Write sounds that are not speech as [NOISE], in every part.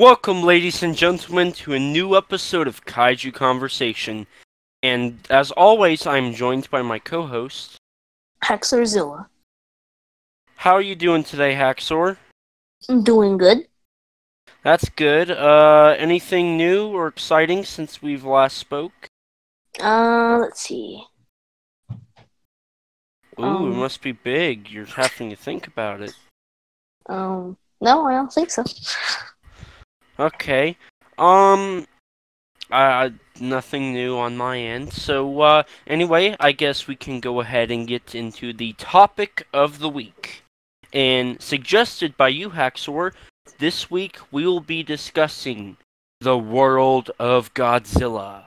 Welcome, ladies and gentlemen, to a new episode of Kaiju Conversation. And as always, I'm joined by my co host. Haxorzilla. How are you doing today, Haxor? I'm doing good. That's good. Uh, anything new or exciting since we've last spoke? Uh, let's see. Ooh, it Um, must be big. You're having to think about it. Um, no, I don't think so. Okay. Um, uh, nothing new on my end. So, uh, anyway, I guess we can go ahead and get into the topic of the week. And suggested by you, Haxor, this week we will be discussing the world of Godzilla.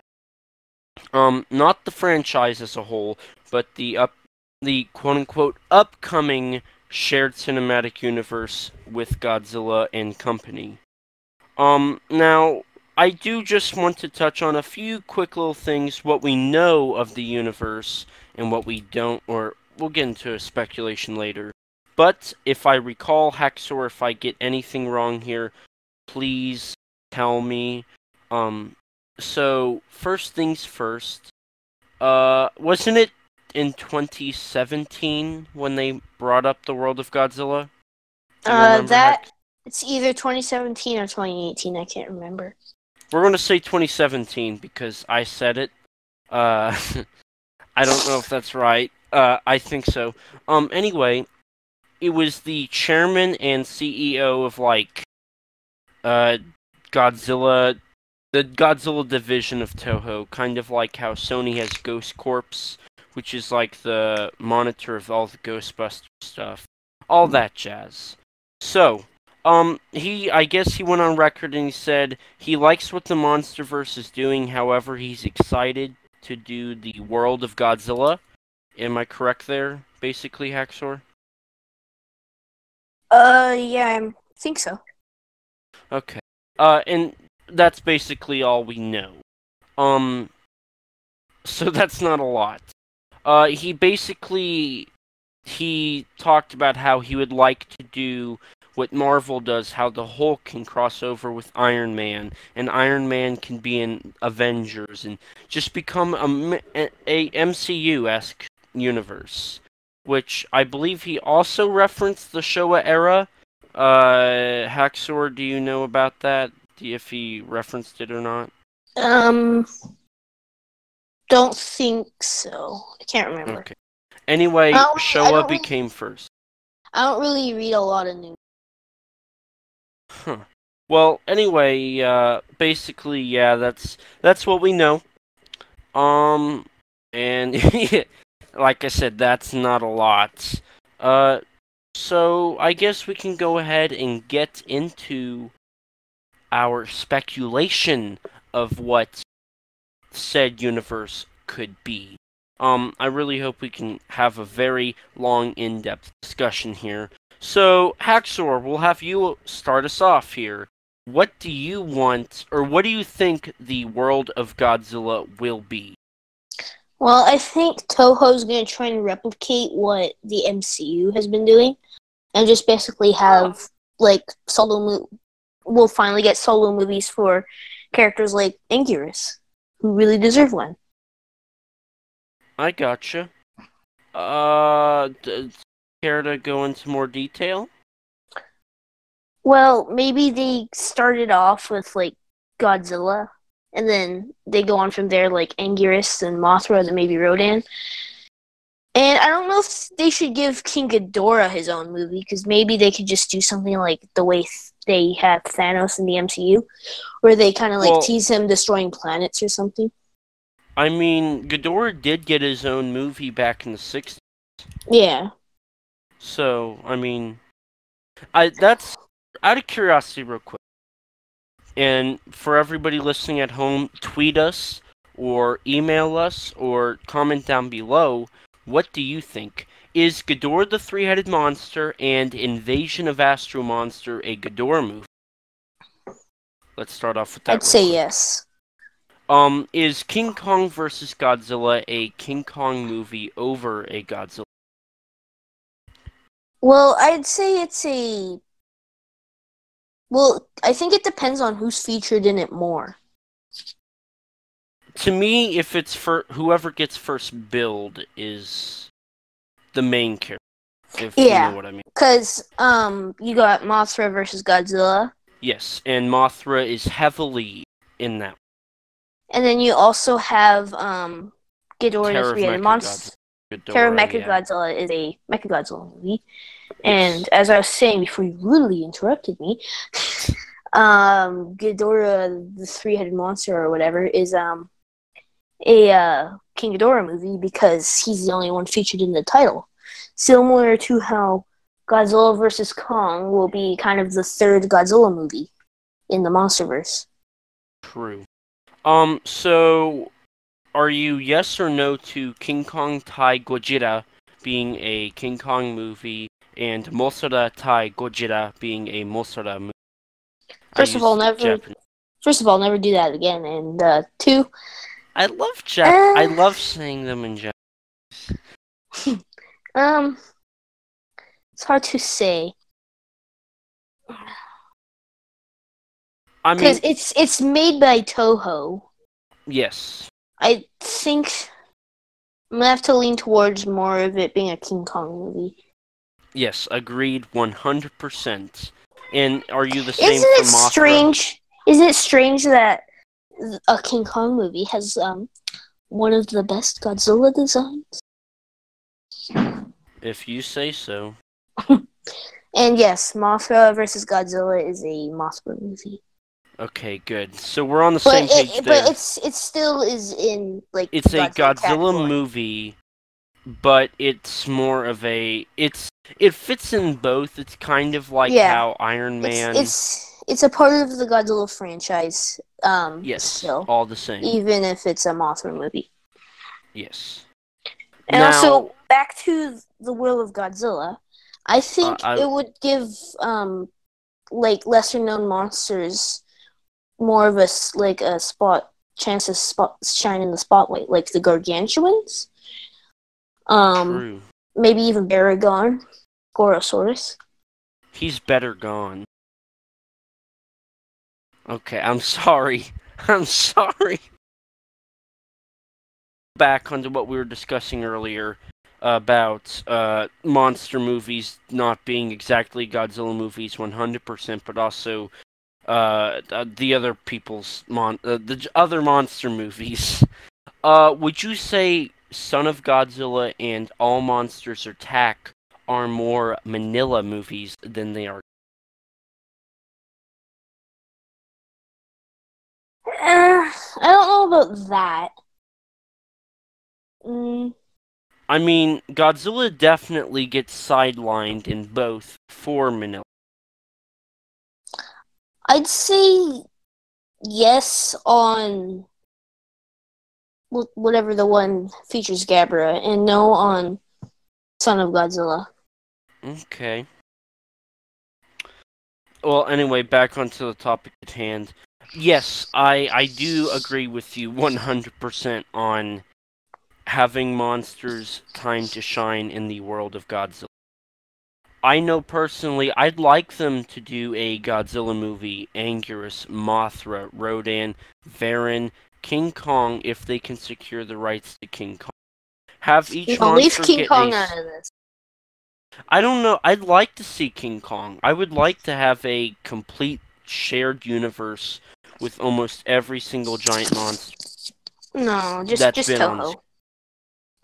Um, not the franchise as a whole, but the up, the quote unquote upcoming shared cinematic universe with Godzilla and company. Um, now, I do just want to touch on a few quick little things, what we know of the universe and what we don't, or we'll get into a speculation later. But if I recall, Haxor, if I get anything wrong here, please tell me. Um, so first things first. Uh, wasn't it in 2017 when they brought up the world of Godzilla? Uh, that? It's either 2017 or 2018. I can't remember. We're going to say 2017 because I said it. Uh, [LAUGHS] I don't know if that's right. Uh, I think so. Um, anyway, it was the chairman and CEO of like, uh, Godzilla, the Godzilla division of Toho, kind of like how Sony has Ghost Corps, which is like the monitor of all the Ghostbuster stuff, all that jazz. So, um, he, I guess he went on record and he said he likes what the MonsterVerse is doing. However, he's excited to do the world of Godzilla. Am I correct there, basically, Haxor? Uh, yeah, I think so. Okay. Uh, and that's basically all we know. Um, so [LAUGHS] that's not a lot. Uh, he basically he talked about how he would like to do what Marvel does, how the Hulk can cross over with Iron Man, and Iron Man can be in Avengers, and just become a, a MCU-esque universe. Which I believe he also referenced the Showa era. Uh, Haxor, do you know about that? If he referenced it or not? Um, don't think so. I can't remember. Okay. Anyway, I Showa became first. I don't really read a lot of news. Huh. Well, anyway, uh, basically, yeah, that's that's what we know. Um, and [LAUGHS] like I said, that's not a lot. Uh, so I guess we can go ahead and get into our speculation of what said universe could be. Um, I really hope we can have a very long, in-depth discussion here. So, Haxor, we'll have you start us off here. What do you want, or what do you think the world of Godzilla will be? Well, I think Toho's gonna try and replicate what the MCU has been doing, and just basically have like solo. Mo- we'll finally get solo movies for characters like Anguirus, who really deserve one. I gotcha. Uh, care to go into more detail? Well, maybe they started off with like Godzilla, and then they go on from there, like Anguirus and Mothra, then maybe Rodan. And I don't know if they should give King Ghidorah his own movie, because maybe they could just do something like the way th- they have Thanos in the MCU, where they kind of like Well- tease him destroying planets or something. I mean, Ghidorah did get his own movie back in the 60s. Yeah. So, I mean, I that's out of curiosity, real quick. And for everybody listening at home, tweet us or email us or comment down below. What do you think? Is Ghidorah the three-headed monster and Invasion of Astro Monster a Ghidorah movie? Let's start off with that. I'd say quick. yes. Um, is King Kong versus Godzilla a King Kong movie over a Godzilla? Well, I'd say it's a Well, I think it depends on who's featured in it more. To me, if it's for whoever gets first build is the main character. If Yeah. you know what I mean. Cause um, you got Mothra versus Godzilla, Yes, and Mothra is heavily in that. and then you also have um, Ghidorah Terror Three-Headed Monster. Ghidorah, Terror yeah. Mechagodzilla is a Mechagodzilla movie. Yes. And as I was saying before you rudely interrupted me, [LAUGHS] um, Ghidorah, the three-headed monster or whatever, is um a uh, King Ghidorah movie because he's the only one featured in the title. Similar to how Godzilla vs Kong will be kind of the third Godzilla movie in the MonsterVerse. True. Um, so are you yes or no to King Kong Tai Gojira being a King Kong movie and Mosara Tai Gojira being a Mosara movie? First of all, never- Japan- First of all, never do that again. And uh, two, I love Jap- I Uh. love saying them in Japanese. [LAUGHS] um, it's hard to say I mean, because it's it's made by Toho. yes. I think I'm gonna have to lean towards more of it being a King Kong movie. Yes, agreed 100%. And are you the same Isn't it Mothra? strange? Isn't it strange that a King Kong movie has um one of the best Godzilla designs? If you say so. [LAUGHS] And yes, Mothra versus Godzilla is a Mothra movie, Okay, good. So we're on the but same page it, there. but it's it still is in like it's a Godzilla Godzilla category. movie, but it's more of a it's it fits in both. It's kind of like Yeah. how Iron Man. It's, it's it's a part of the Godzilla franchise. Um, yes, still, all the same. even if it's a Mothra movie. yes. And Now- also back to the Will of Godzilla, I think Uh, I- it would give um like lesser known monsters more of a like a spot chance to spot shine in the spotlight, like the gargantuans. Um, True. maybe even Baragon, Gorosaurus. He's better gone. Okay, I'm sorry. [LAUGHS] I'm sorry. Back onto what we were discussing earlier about uh, monster movies not being exactly Godzilla movies 100%, but also uh, the other people's mon- uh, the other monster movies. Uh, would you say Son of Godzilla and All Monsters Attack are more Minilla movies than they are. Eh, I don't know about that. Mm, I mean, Godzilla definitely gets sidelined in both for Minilla. I'd say yes on whatever the one features Gabra, and no on Son of Godzilla. Okay. Well, anyway, back onto the topic at hand. Yes, I I do agree with you 100% on having monsters time to shine in the world of Godzilla. I know personally I'd like them to do a Godzilla movie, Anguirus, Mothra, Rodan, Varan, King Kong if they can secure the rights to King Kong. Have each No, leave King Kong a out of this. I don't know. I'd like to see King Kong. I would like to have a complete shared universe with almost every single giant monster. No, just just been on Toho.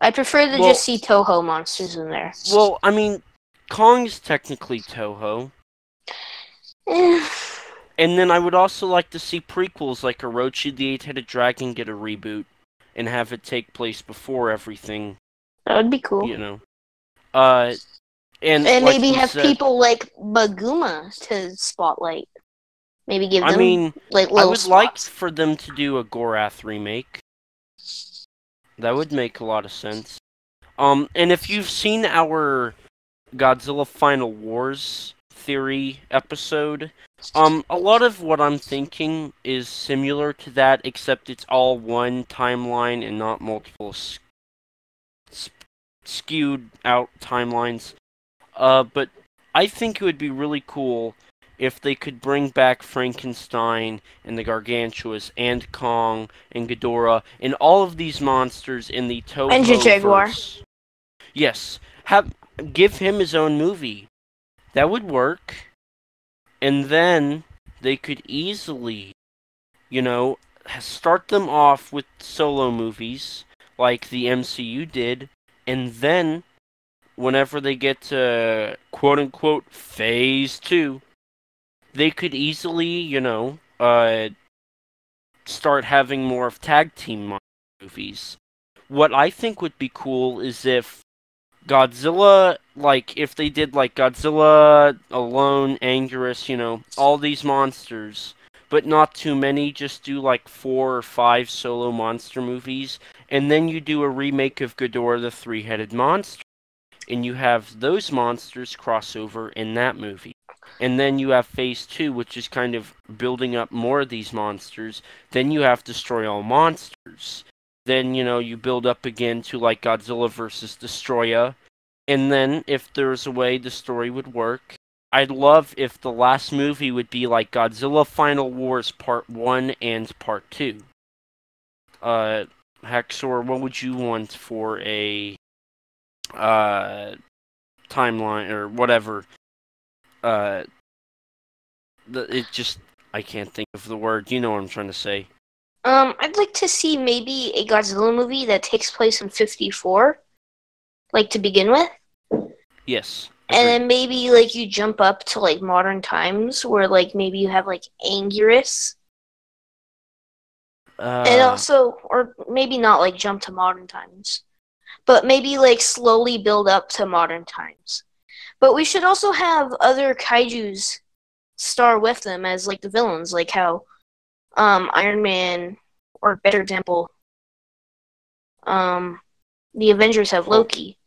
I prefer to Well- just see Toho monsters in there. Well, I mean, Kong's technically Toho. Eh, And then I would also like to see prequels like Orochi the Eight-Headed Dragon get a reboot and have it take place before everything, that would be cool. you know. Uh and, and like maybe have said- people like Baguma to spotlight. Maybe give them I mean, like I little would like for them to do a Gorath remake. That would make a lot of sense. Um, and if you've seen our Godzilla Final Wars theory episode, um, a lot of what I'm thinking is similar to that, except it's all one timeline and not multiple skewed out timelines. Uh, but I think it would be really cool if they could bring back Frankenstein and the Gargantuas and Kong and Ghidorah and all of these monsters in the Toho And Jaguar. Yes, have give him his own movie. That would work. And then they could easily, you know, start them off with solo movies like the MCU did, and then whenever they get to quote unquote phase two, they could easily, you know, uh, start having more of tag team movies. What I think would be cool is if Godzilla, like, if they did like Godzilla alone, Anguirus, you know, all these monsters, but not too many, just do like four or five solo monster movies, and then you do a remake of Ghidorah the Three Headed Monster, and you have those monsters crossover in that movie. And then you have phase two, which is kind of building up more of these monsters. Then you have Destroy All Monsters. Then, you know, you build up again to like Godzilla versus Destoroyah. And then, if there's a way the story would work, I'd love if the last movie would be like Godzilla Final Wars Part 1 and Part 2. Uh, Haxor, what would you want for a uh, timeline or whatever? Uh, the, it just, I can't think of the word. You know what I'm trying to say. Um, I'd like to see maybe a Godzilla movie that takes place in '54, like to begin with, Yes. and then maybe like you jump up to like modern times, where like maybe you have like Anguirus, and Uh, also, or maybe not like jump to modern times, but maybe like slowly build up to modern times. But we should also have other kaiju's star with them as like the villains, like how um, Iron Man, or better example, um, the Avengers have Loki,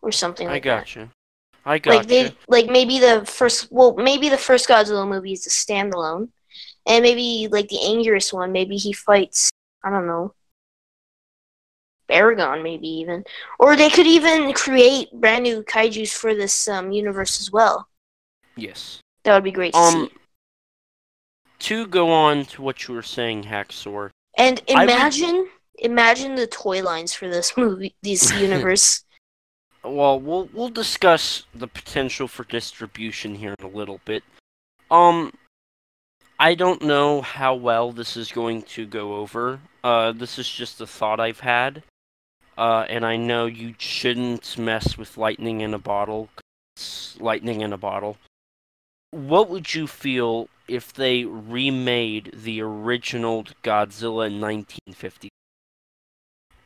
or something I like that. I gotcha. I Like gotcha. they, like maybe the first, well, maybe the first Godzilla movie is a standalone, and maybe like the Anguirus one, maybe he fights, I don't know, Baragon, maybe even, or they could even create brand new kaiju's for this um, universe as well. yes. That would be great Um, see. To go on to what you were saying, Haxor. And I would- imagine, imagine the toy lines for this movie, this [LAUGHS] universe. Well, we'll we'll discuss the potential for distribution here in a little bit. Um, I don't know how well this is going to go over. Uh, this is just a thought I've had. Uh, and I know you shouldn't mess with lightning in a bottle. It's lightning in a bottle. What would you feel if they remade the original Godzilla in 1950?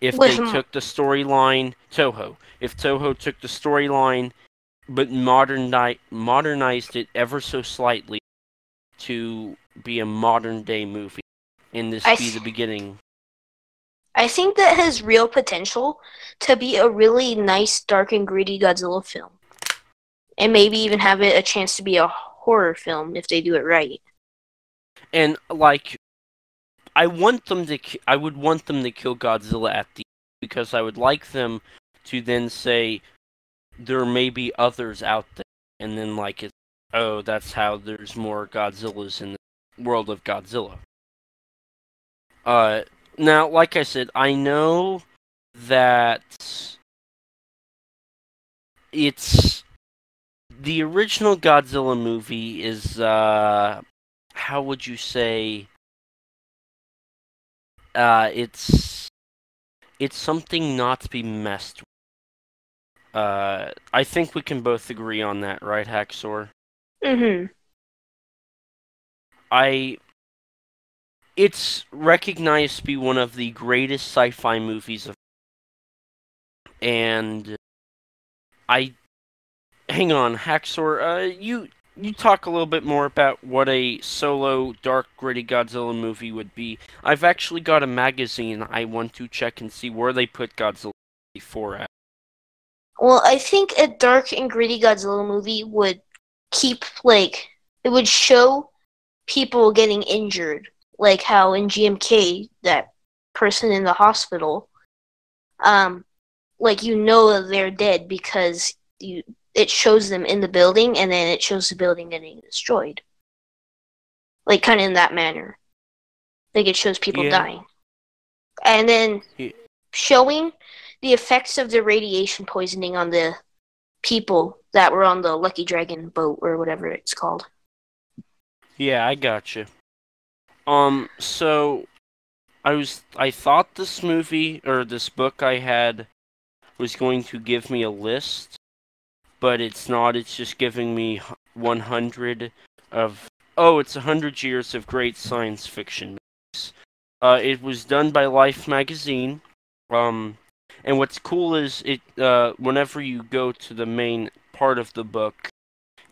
If they took the storyline, Toho, if Toho took the storyline but moderni- modernized it ever so slightly to be a modern day movie, and this I be th- the beginning. I think that has real potential to be a really nice, dark and gritty Godzilla film, and maybe even have it a chance to be a horror film if they do it right. And like, I want them to. I would want them to kill Godzilla at the because I would like them to then say there may be others out there, and then like it's oh that's how there's more Godzillas in the world of Godzilla. Uh, now like I said, I know that it's the original Godzilla movie is uh how would you say uh it's it's something not to be messed with. Uh I think we can both agree on that, right, Haxor? Mm-hmm. I it's recognized to be one of the greatest sci-fi movies of and I hang on, Haxor, uh you you talk a little bit more about what a solo dark gritty Godzilla movie would be. I've actually got a magazine I want to check and see where they put Godzilla before at. Well, I think a dark and gritty Godzilla movie would keep like it would show people getting injured, like how in GMK that person in the hospital, um, like you know they're dead because you it shows them in the building and then it shows the building getting destroyed. Like kind of in that manner. Like it shows people Yeah. dying. And then Yeah. showing the effects of the radiation poisoning on the people that were on the Lucky Dragon boat or whatever it's called. Yeah, I gotcha. Um, so I was I thought this movie or this book I had was going to give me a list, but it's not. It's just giving me 100 of oh, it's 100 years of great science fiction. Uh, it was done by Life magazine. Um, and what's cool is it uh, whenever you go to the main part of the book,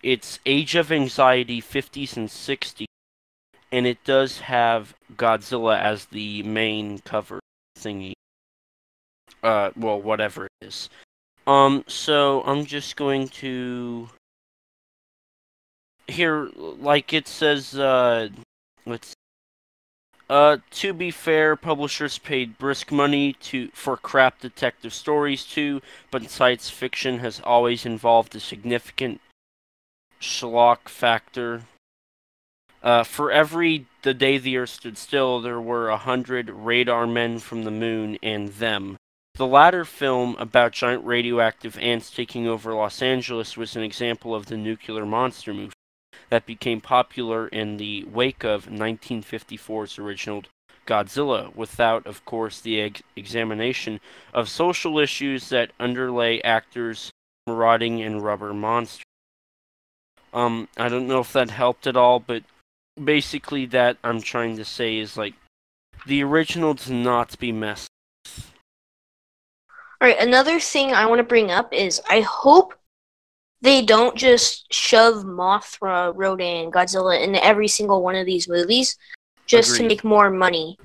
it's Age of Anxiety 50s and 60s, and it does have Godzilla as the main cover thingy. Uh, well, whatever it is. Um, so I'm just going to here, like it says. Uh, let's. Uh, to be fair, publishers paid brisk money to for crap detective stories too, but science fiction has always involved a significant schlock factor. Uh, for every The Day the Earth Stood Still, there were a hundred radar men from the moon and them. The latter film, about giant radioactive ants taking over Los Angeles, was an example of the nuclear monster movie that became popular in the wake of 1954's original Godzilla, without, of course, the ex- examination of social issues that underlay actors' marauding and rubber monsters. Um, I don't know if that helped at all, but basically, that I'm trying to say is like the original does not be messed. All right, another thing I want to bring up is I hope they don't just shove Mothra, Rodan, Godzilla into every single one of these movies just to make more money.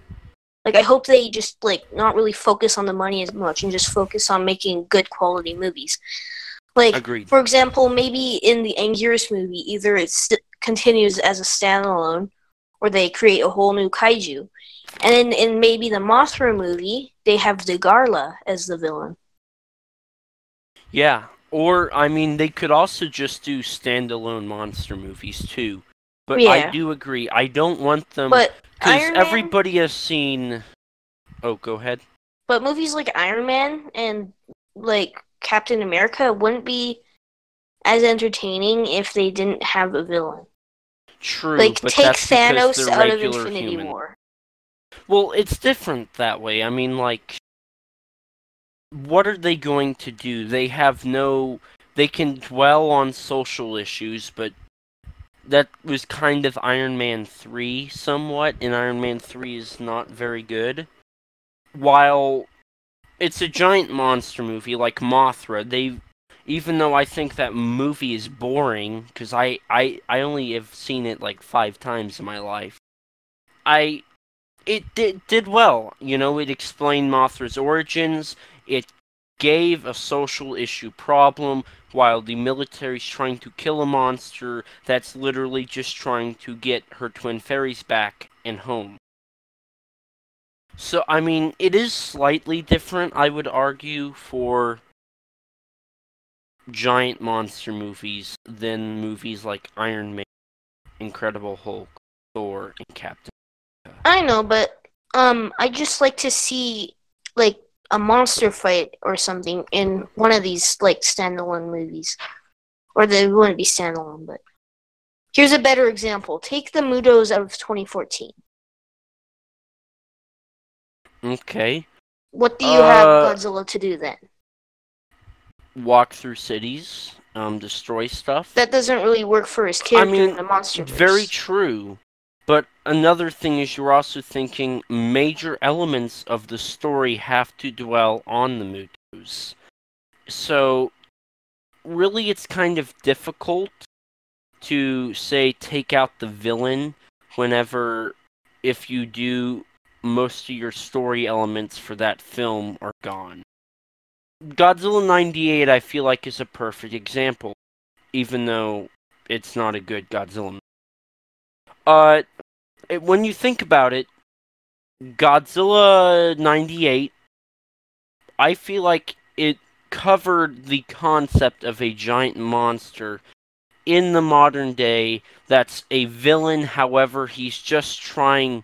Like I hope they just like not really focus on the money as much and just focus on making good quality movies. Like Agreed. for example, maybe in the Anguirus movie, either it st- continues as a standalone, or they create a whole new kaiju. And then in maybe the Mothra movie, they have Dagahra as the villain. Yeah, or I mean, they could also just do standalone monster movies too. But I do agree. I don't want them because Iron Man- everybody has seen. Oh, go ahead. But movies like Iron Man and like Captain America wouldn't be as entertaining if they didn't have a villain. True, Like take Thanos out of Infinity human. War. Well, it's different that way. I mean, like, what are they going to do? They have no. They can dwell on social issues, but that was kind of Iron Man 3 somewhat, and Iron Man 3 is not very good. While it's a giant monster movie like Mothra, they. Even though I think that movie is boring, because I, I, I only have seen it like five times in my life, I it did did well. You know, it explained Mothra's origins. It gave a social issue problem while the military's trying to kill a monster that's literally just trying to get her twin fairies back and home. So I mean, it is slightly different, I would argue, for giant monster movies than movies like Iron Man, Incredible Hulk, Thor, and Captain. I know, but um, I just like to see like a monster fight or something in one of these like standalone movies, or they wouldn't be standalone. But here's a better example: take the Mutos out of 2014. Okay. What do you have Uh, Godzilla to do then? walk through cities, um, destroy stuff. That doesn't really work for his character mean, in the monster. Very true. But another thing is you're also thinking major elements of the story have to dwell on the Mutos. So really it's kind of difficult to say take out the villain whenever if you do most of your story elements for that film are gone. Godzilla 98 I feel like is a perfect example even though it's not a good Godzilla. Uh, it, when you think about it, Godzilla 98, I feel like it covered the concept of a giant monster in the modern day that's a villain however he's just trying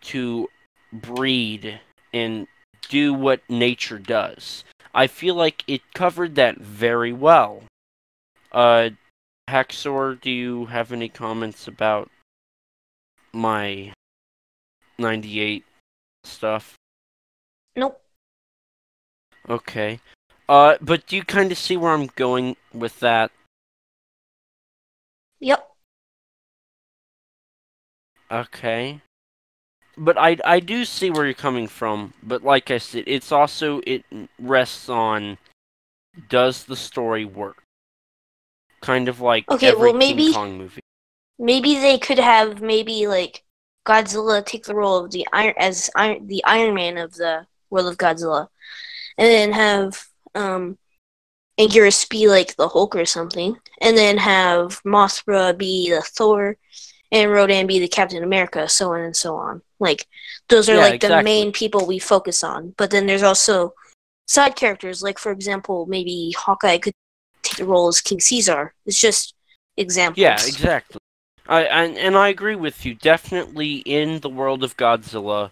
to breed and do what nature does. I feel like it covered that very well. Uh haxor do you have any comments about my 98 stuff Nope. okay uh but do you kind of see where i'm going with that Yep. Okay. But I I do see where you're coming from, but like I said, it's also it rests on does the story work? Kind of like Okay, every well, maybe- King Kong movie. Maybe they could have maybe like Godzilla take the role of the Iron as Iron the Iron Man of the world of Godzilla, and then have um Anguirus be like the Hulk or something, and then have Mothra be the Thor, and Rodan be the Captain America, so on and so on. Like those are Yeah, like the main people we focus on. But then there's also side characters, like for example, maybe Hawkeye could take the role as King Caesar. It's just examples. Yeah, exactly. I and, and I agree with you. Definitely in the world of Godzilla,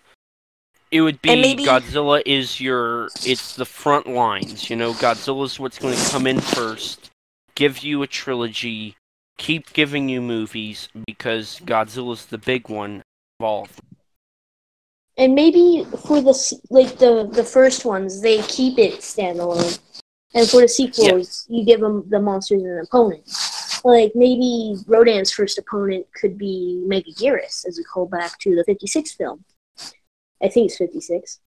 it would be maybe- Godzilla is your it's the front lines. You know, Godzilla's what's going to come in first, give you a trilogy, keep giving you movies because Godzilla's the big one of all. And maybe for the like the the first ones, they keep it standalone, and for the sequels, you give them the monsters and an opponent. Like maybe Rodan's first opponent could be Megaguirus as a callback to the '56 film. I think it's '56.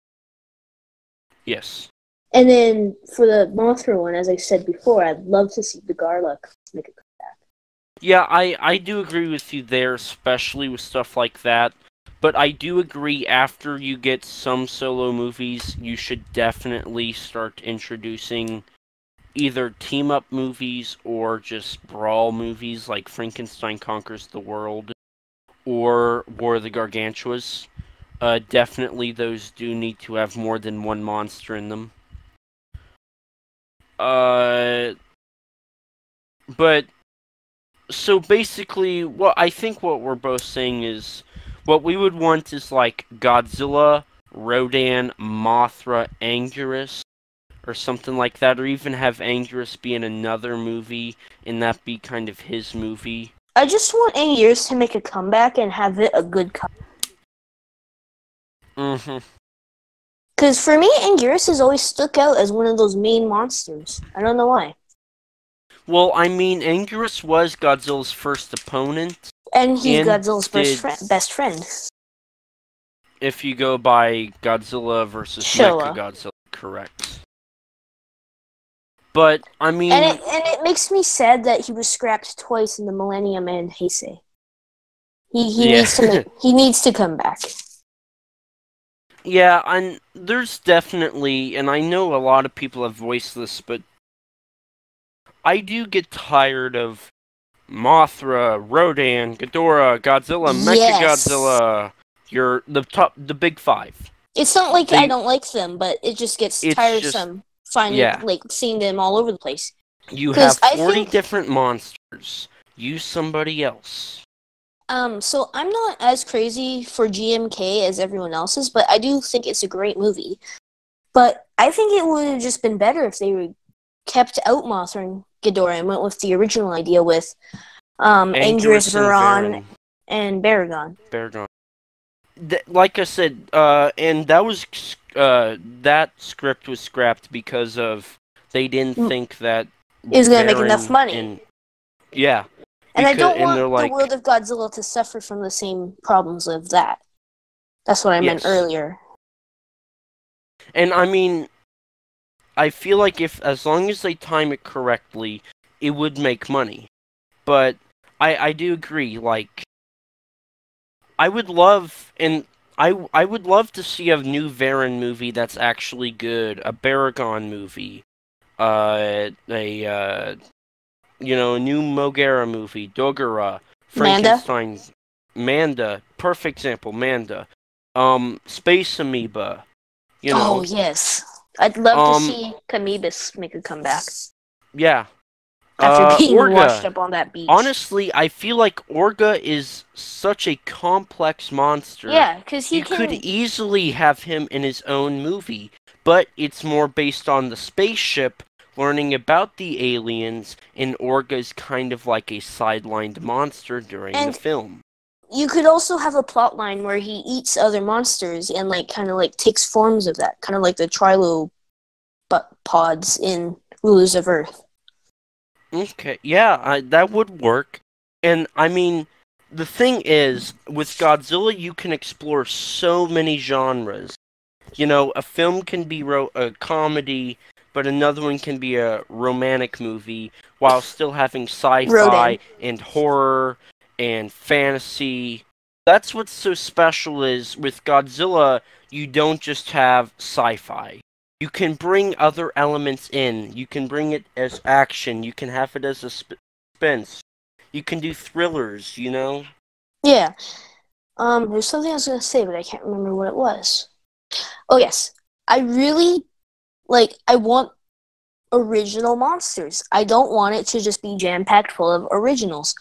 Yes. And then for the Mothra one, as I said before, I'd love to see the Garlic make a comeback. Yeah, I, I do agree with you there, especially with stuff like that. But I do agree after you get some solo movies, you should definitely start introducing either team up movies or just brawl movies like Frankenstein Conquers the World or War of the Gargantuas. Uh, definitely, those do need to have more than one monster in them. Uh, but so basically, what I think what we're both saying is what we would want is like Godzilla, Rodan, Mothra, Anguirus, or something like that, or even have Anguirus be in another movie and that be kind of his movie. I just want Anguirus to make a comeback and have it a good comeback. Mm-hmm. Because for me, Anguirus has always stuck out as one of those main monsters. I don't know why. Well, I mean, Anguirus was Godzilla's first opponent, And he's And Godzilla's best did- friend. Best friend. if you go by Godzilla versus Showa. Mechagodzilla, correct. But I mean, And it and it makes me sad that he was scrapped twice in the Millennium and Heisei. He he Yeah. needs to make, [LAUGHS] he needs to come back. Yeah, and there's definitely, and I know a lot of people have voiced this, but I do get tired of Mothra, Rodan, Ghidorah, Godzilla, Yes. Mechagodzilla. You're the top, the big five. It's not like They- I don't like them, but it just gets tiresome finding yeah. like seeing them all over the place. You have 40 think- different monsters. Use somebody else. Um, so I'm not as crazy for GMK as everyone else is, but I do think it's a great movie. But I think it would have just been better if they kept out Mothra and Ghidorah and went with the original idea with um, Anguirus, Varan, and Baragon. Baragon. Th- like I said, uh, and that was uh, that script was scrapped because of they didn't Mm. think that It was gonna make enough money. and- yeah, And I don't want like- the world of Godzilla to suffer from the same problems of that. That's what I meant earlier. and I mean, I feel like if as long as they time it correctly, it would make money. But I I do agree. Like, I would love and. I, I would love to see a new Varan movie that's actually good, a Baragon movie, uh, a uh, you know, a new Mogera movie, Dogora, Manda? Frankenstein, Manda, perfect example, Manda, um, Space Amoeba, you know, oh yes, I'd love Um, to see Kamoebas make a comeback Yeah. After Uh, being Orga. washed up on that beach. Honestly, I feel like Orga is such a complex monster. yeah, because he can. could easily have him in his own movie, but it's more based on the spaceship learning about the aliens, and Orga's kind of like a sidelined monster during And- the film. you could also have a plot line where he eats other monsters and like kind of like takes forms of that, kind of like the Trilo but pods in Rulers of Earth. Okay, yeah, I, that would work. And I mean, the thing is, with Godzilla, you can explore so many genres. You know, a film can be ro- a comedy, but another one can be a romantic movie, while still having sci-fi and horror and fantasy. That's what's so special is with Godzilla, you don't just have sci-fi. You can bring other elements in. You can bring it as action. You can have it as a sp- suspense. You can do thrillers, you know? Yeah. Um, there's something I was gonna say, but I can't remember what it was. Oh yes, I really like. I want original monsters. I don't want it to just be jam packed full of originals.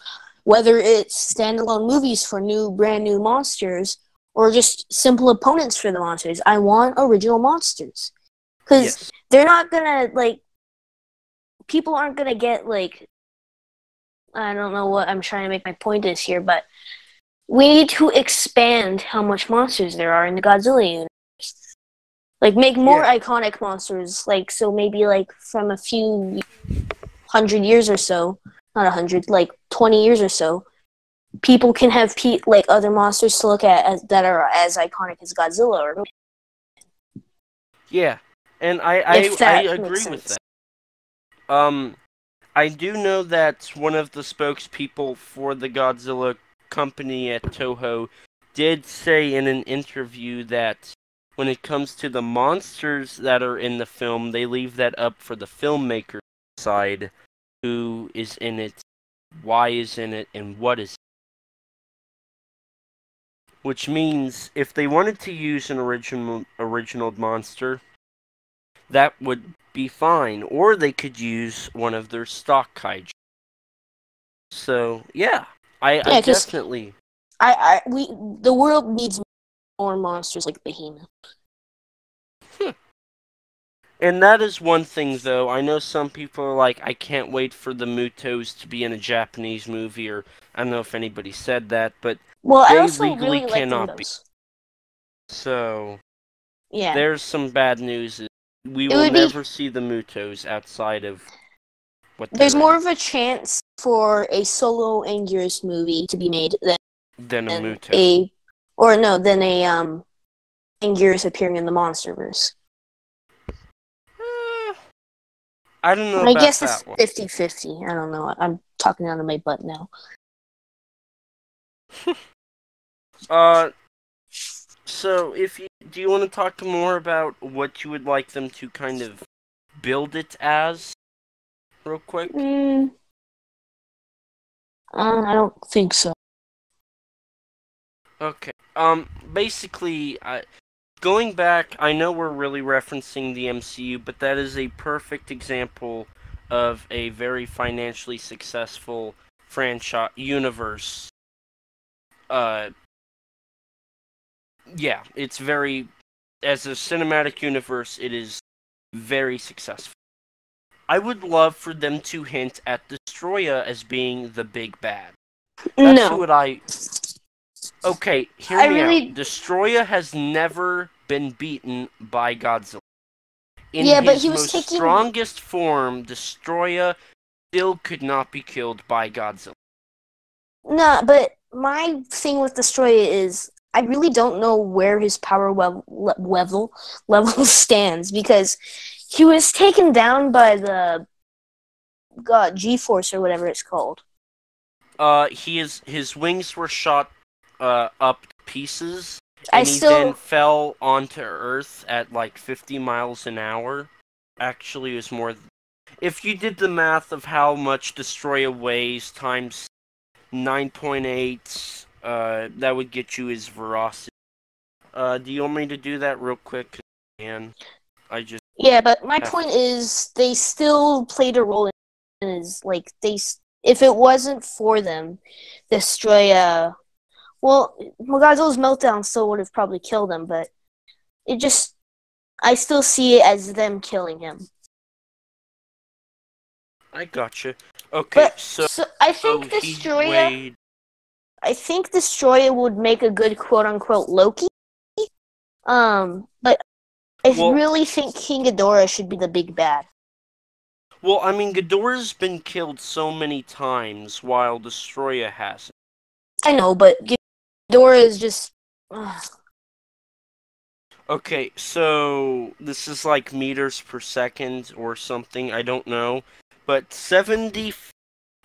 Whether it's standalone movies for new, brand new monsters, or just simple opponents for the monsters, I want original monsters. Because Yes. they're not gonna like people aren't gonna get like I don't know what I'm trying to make my point is here, but we need to expand how much monsters there are in the Godzilla universe. Like make more iconic monsters, like so maybe like from a few hundred years or so, not a hundred, like twenty years or so, people can have pe- like other monsters to look at as, that are as iconic as Godzilla or Yeah. And I, I, I agree with that. Um, I do know that one of the spokespeople for the Godzilla company at Toho did say in an interview that when it comes to the monsters that are in the film, they leave that up for the filmmaker side who is in it, why is in it, and what is. Which means if they wanted to use an original original monster, that would be fine. Or they could use one of their stock kaiju. So yeah, I, I definitely. I, I we the world needs more monsters like Behemoth. Hmm. And that is one thing, though. I know some people are like, I can't wait for the Mutos to be in a Japanese movie, or I don't know if anybody said that, but Well, I They also legally really cannot be. so Yeah. there's some bad news. We will would be- never see the Mutos outside of what There's more of a chance for a solo Anguirus movie to be made than than a Muto. a or no than a um Anguirus appearing in the MonsterVerse. Eh, I don't know I guess it's one. 50-50. I don't know. I'm talking out of my butt now. [LAUGHS] Uh, so if you do, you want to talk more about what you would like them to kind of build it as, real quick? Mm, uh, I don't think so. Okay. Um, basically, I, going back, I know we're really referencing the MCU, but that is a perfect example of a very financially successful franchise universe. Uh, yeah, it's very as a cinematic universe, it is very successful. I would love for them to hint at Destoroyah as being the big bad. That's no. what I Okay, hear I me really- out. Destoroyah has never been beaten by Godzilla. In Yeah, but he was taking- strongest form, Destoroyah still could not be killed by Godzilla. No, but my thing with Destoroyah is I really don't know where his power level level level [LAUGHS] stands because he was taken down by the God G Force or whatever it's called. Uh, he is his wings were shot uh up pieces, I and he still then fell onto Earth at like 50 miles an hour. Actually, it was more. th- If you did the math of how much Destroyer weighs times 9.8, uh, that would get you his velocity. Uh, do you want me to do that real quick? And I just Yeah, but my point is they still played a role in is like they if it wasn't for them, Destoroyah well Godzilla's meltdown still would have probably killed him, but it just I still see it as them killing him. I gotcha. Okay, But so, so, I think he Destoroyah I think Destoroyah would make a good quote unquote Loki. Um, but I Well- really think King Ghidorah should be the big bad. Well, I mean, Ghidorah's been killed so many times, while Destoroyah hasn't. I know, but Ghidorah is just. ugh. Okay, so this is like meters per second or something, I don't know. But 70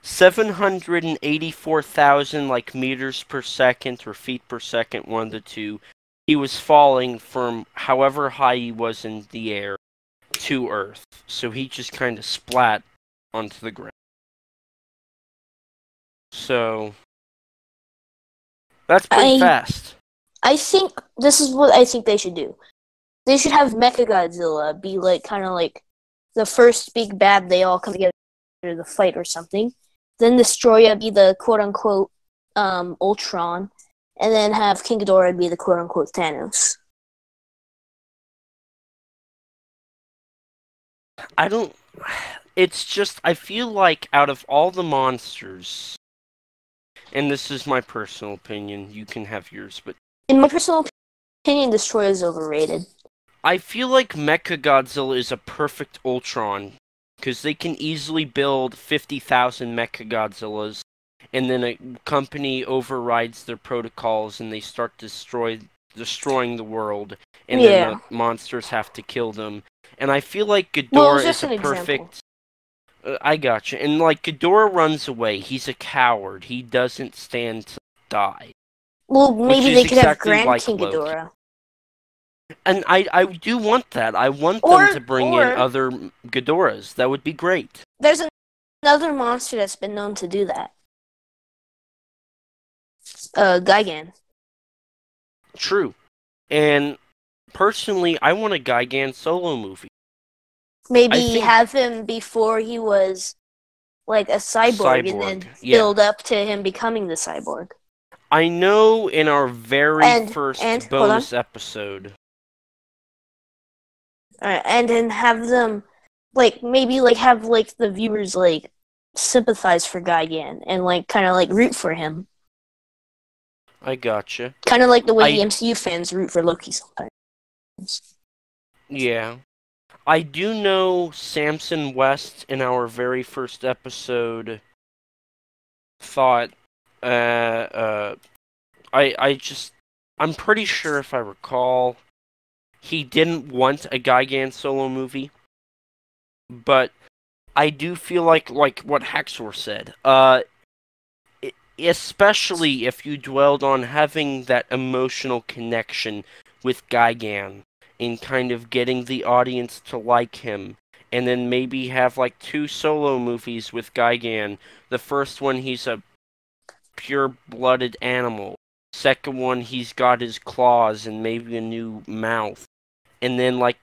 784,000 like meters per second or feet per second, one to two. He was falling from however high he was in the air to Earth. So he just kind of splat onto the ground. So that's pretty I- fast. I think this is what I think they should do. They should have Mechagodzilla be like kind of like the first big bad they all come together to the fight or something. Then Destoroyah be the quote unquote um, Ultron, and then have King Ghidorah be the quote unquote Thanos. I don't. It's just I feel like out of all the monsters, and this is my personal opinion. You can have yours, but In my personal opinion, Destoroyah is overrated. I feel like Mechagodzilla is a perfect Ultron because they can easily build fifty thousand Mechagodzillas, and then a company overrides their protocols and they start destroy destroying the world, and Yeah. then the monsters have to kill them. And I feel like Ghidorah Well, is a perfect. Uh, I gotcha. And like Ghidorah runs away. He's a coward. He doesn't stand to die. Well, maybe they could have exactly Grand like King Loki. And I, I do want that. I want Or- them to bring or- in other Ghidorahs. That would be great. There's an- another monster that's been known to do that. Uh, Gigan. True. And personally, I want a Gigan solo movie. Maybe think- have him before he was like a cyborg, and then Cyborg, yeah. build up to him becoming the cyborg. I know in our very And- first and- bonus episode. Alright, and then have them like maybe like have like the viewers like sympathize for Gigan and like kind of like root for him, I gotcha. kind of like the way I- the MCU fans root for Loki sometimes. Yeah. I do know Samson West in our very first episode thought uh uh I I just I'm pretty sure if I recall he didn't want a Gigan solo movie. But I do feel like like what Haxor said. Uh especially if you dwelled on having that emotional connection with Gigan and kind of getting the audience to like him. And then maybe have like two solo movies with Gigan. The first one, he's a pure blooded animal. Second one, he's got his claws and maybe a new mouth. And then, like,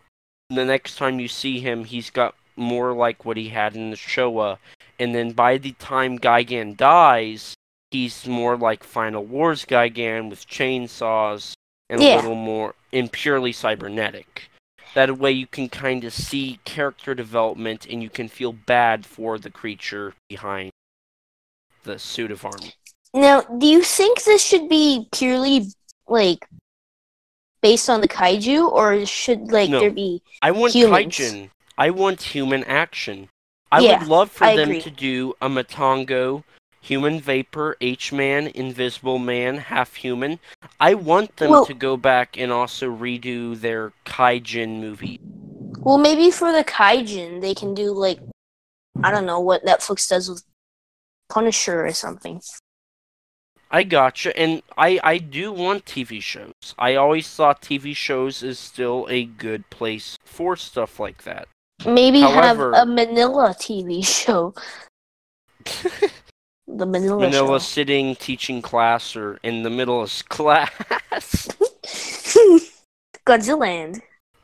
the next time you see him, he's got more like what he had in the Showa. And then by the time Gigan dies, he's more like Final Wars Gigan with chainsaws and Yeah. a little more and purely cybernetic. That way you can kind of see character development and you can feel bad for the creature behind the suit of armor. Now, do you think this should be purely like based on the kaiju, or should like No. there be? I want Humans. kaijin. I want human action. I Yeah, would love for I them agree. to do a Matango, Human Vapor, H-Man, Invisible Man, Half Human. I want them Well- to go back and also redo their kaijin movie. Well, maybe for the kaijin, they can do like I don't know what Netflix does with Punisher or something. I gotcha, and I I do want TV shows. I always thought TV shows is still a good place for stuff like that. Maybe However- have a Minilla TV show. [LAUGHS] The Minilla, Minilla show. sitting teaching class or in the middle of class. [LAUGHS] Godzilla. land.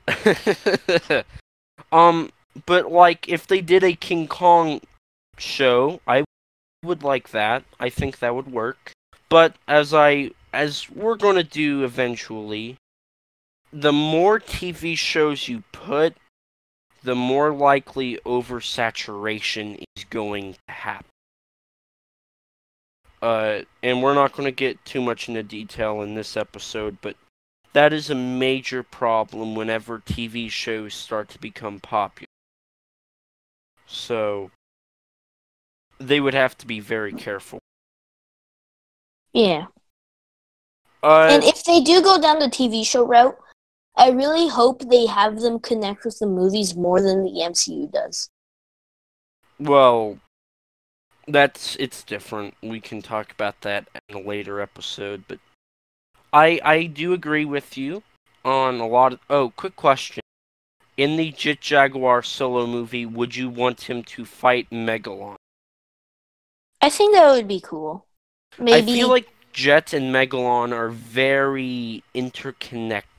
[LAUGHS] Um, but like if they did a King Kong show, I would like that. I think that would work. But as I as we're going to do eventually, the more TV shows you put, the more likely oversaturation is going to happen. Uh, and we're not going to get too much into detail in this episode, but that is a major problem whenever TV shows start to become popular. So, they would have to be very careful. Yeah. Uh, And if they do go down the TV show route, I really hope they have them connect with the movies more than the MCU does. Well, that's it's different. We can talk about that in a later episode, but I I do agree with you on a lot of Oh, quick question. In the Jet Jaguar solo movie, would you want him to fight Megalon? I think that would be cool. Maybe I feel like Jet and Megalon are very interconnected.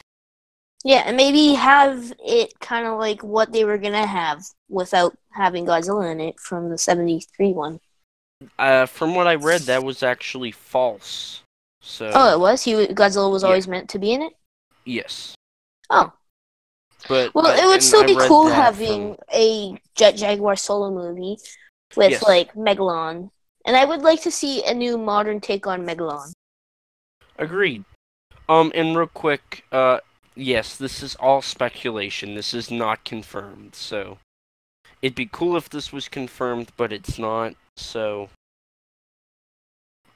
yeah, and maybe have it kind of like what they were gonna have without having Godzilla in it from the '73 one. Uh, from what I read, that was actually false. So Oh, it was. He Godzilla was Yeah. always meant to be in it. yes, Oh, but well, it would still I be cool having a Jet Jaguar solo movie with Yes. like Megalon, and I would like to see a new modern take on Megalon. Agreed. Um, and real quick, uh, yes, this is all speculation. This is not confirmed, so it'd be cool if this was confirmed, but it's not. So,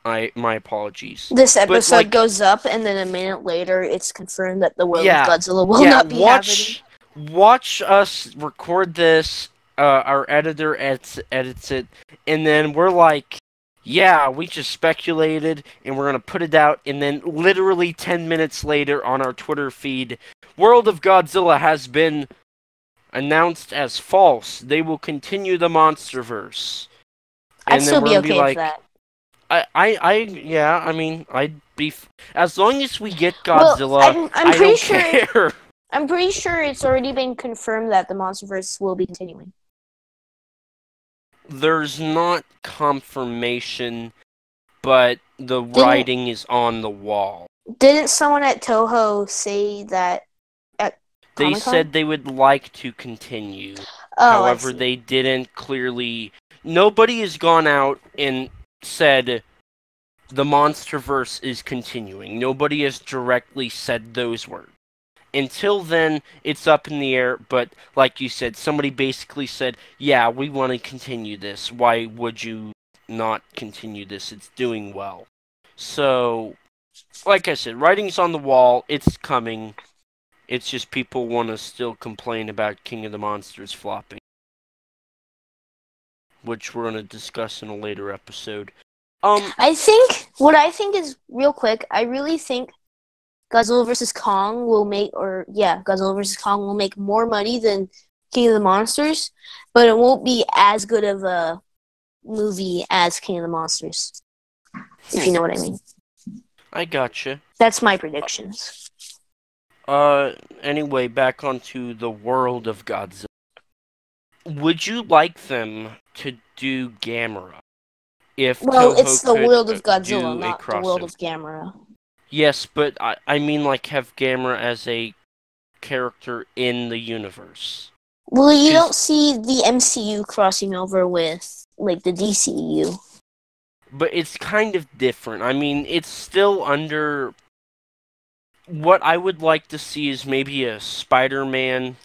I my apologies. This episode like- goes up, and then a minute later, it's confirmed that the world Yeah. of Godzilla will yeah, not be watch watch us record this. Uh, our editor edits edits it, and then we're like, yeah, we just speculated, and we're gonna put it out, and then literally ten minutes later on our Twitter feed, World of Godzilla has been announced as false. They will continue the MonsterVerse. I'd And still be okay like, with that. I, I, I, yeah, I mean, I'd be f- as long as we get Well, Godzilla. I'm, I'm I pretty sure. care. [LAUGHS] I'm pretty sure it's already been confirmed that the MonsterVerse will be continuing. There's not confirmation, but the writing is on the wall. Didn't someone at Toho say that? They said they would like to continue. Oh, However, they didn't clearly. Nobody has gone out and said the MonsterVerse is continuing. Nobody has directly said those words. Until then, it's up in the air, but like you said, somebody basically said, Yeah, we want to continue this. Why would you not continue this? It's doing well. So, like I said, writing's on the wall, it's coming. It's just people want to still complain about King of the Monsters flopping. Which we're going to discuss in a later episode. Um, I think what I think is real quick. I really think Godzilla vs Kong will make, or yeah, Godzilla vs Kong will make more money than King of the Monsters, but it won't be as good of a movie as King of the Monsters. If you know what I mean. I gotcha. That's my predictions. Uh, anyway, back onto the world of Godzilla. Would you like them to do Gamera? If Well, Toho it's the world of Godzilla, not the world of Gamera. Yes, but I, I mean like have Gamera as a character in the universe. Well, you don't see the MCU crossing over with like the DCU. But it's kind of different. I mean, it's still under. What I would like to see is maybe a Spider Man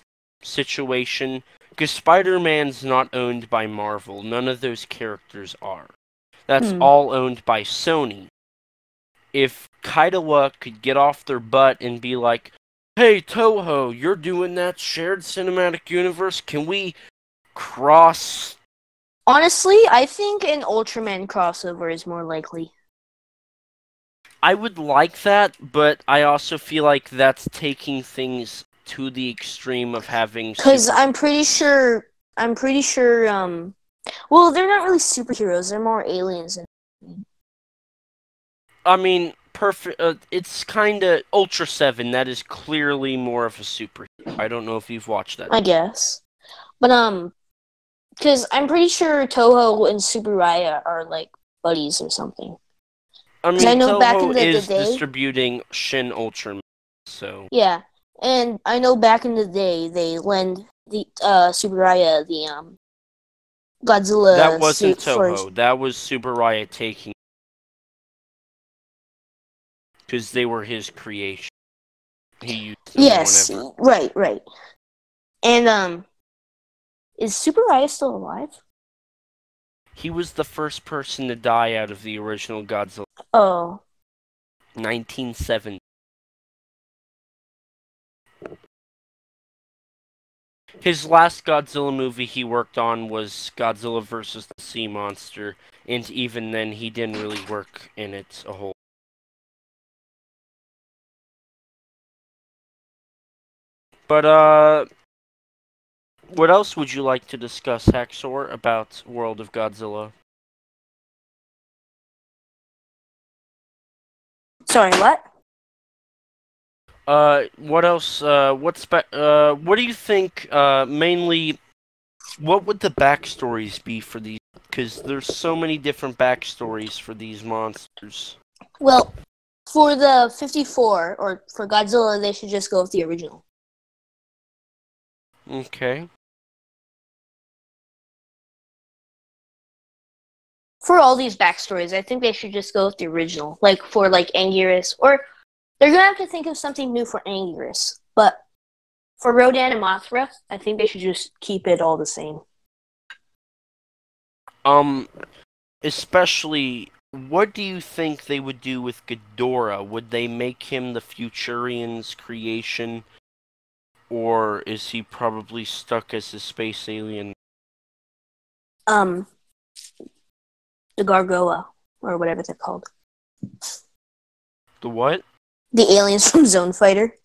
situation. Because Spider Man's not owned by Marvel. None of those characters are. That's Hmm. all owned by Sony. If Kadokawa could get off their butt and be like, hey, Toho, you're doing that shared cinematic universe. Can we cross Honestly, I think an Ultraman crossover is more likely. I would like that, but I also feel like that's taking things to the extreme of having. Because super- I'm pretty sure, I'm pretty sure. Um, well, they're not really superheroes; they're more aliens. I mean, perfect. Uh, it's kind of Ultra Seven. That is clearly more of a superhero. I don't know if you've watched that. I guess. But um, because I'm pretty sure Toho and Tsuburaya are like buddies or something. I mean, I know Toho back in the- the is day- distributing Shin Ultraman, so Yeah, and I know back in the day they lend the uh Tsuburaya the um Godzilla that wasn't for- Toho. That was Tsuburaya taking because they were his creation. He used them Yes, whenever. right, right. And um, is Super Tsuburaya still alive? He was the first person to die out of the original Godzilla, Oh, 1970. His last Godzilla movie he worked on was Godzilla vs. the Sea Monster, and even then he didn't really work in it a whole. But uh what else would you like to discuss, Haxor, about World of Godzilla? sorry, what? Uh, what else? Uh, what spe- Uh, what do you think? Uh, mainly, what would the backstories be for these? Because there's so many different backstories for these monsters. Well, for the 54 or for Godzilla, they should just go with the original. Okay. For all these backstories, I think they should just go with the original. Like for like Anguirus, or they're gonna have to think of something new for Anguirus. But for Rodan and Mothra, I think they should just keep it all the same. Um, especially, what do you think they would do with Ghidorah? Would they make him the Futurian's creation, or is he probably stuck as a space alien? Um, the Garoga or whatever they're called, The what? the aliens from Zone Fighter.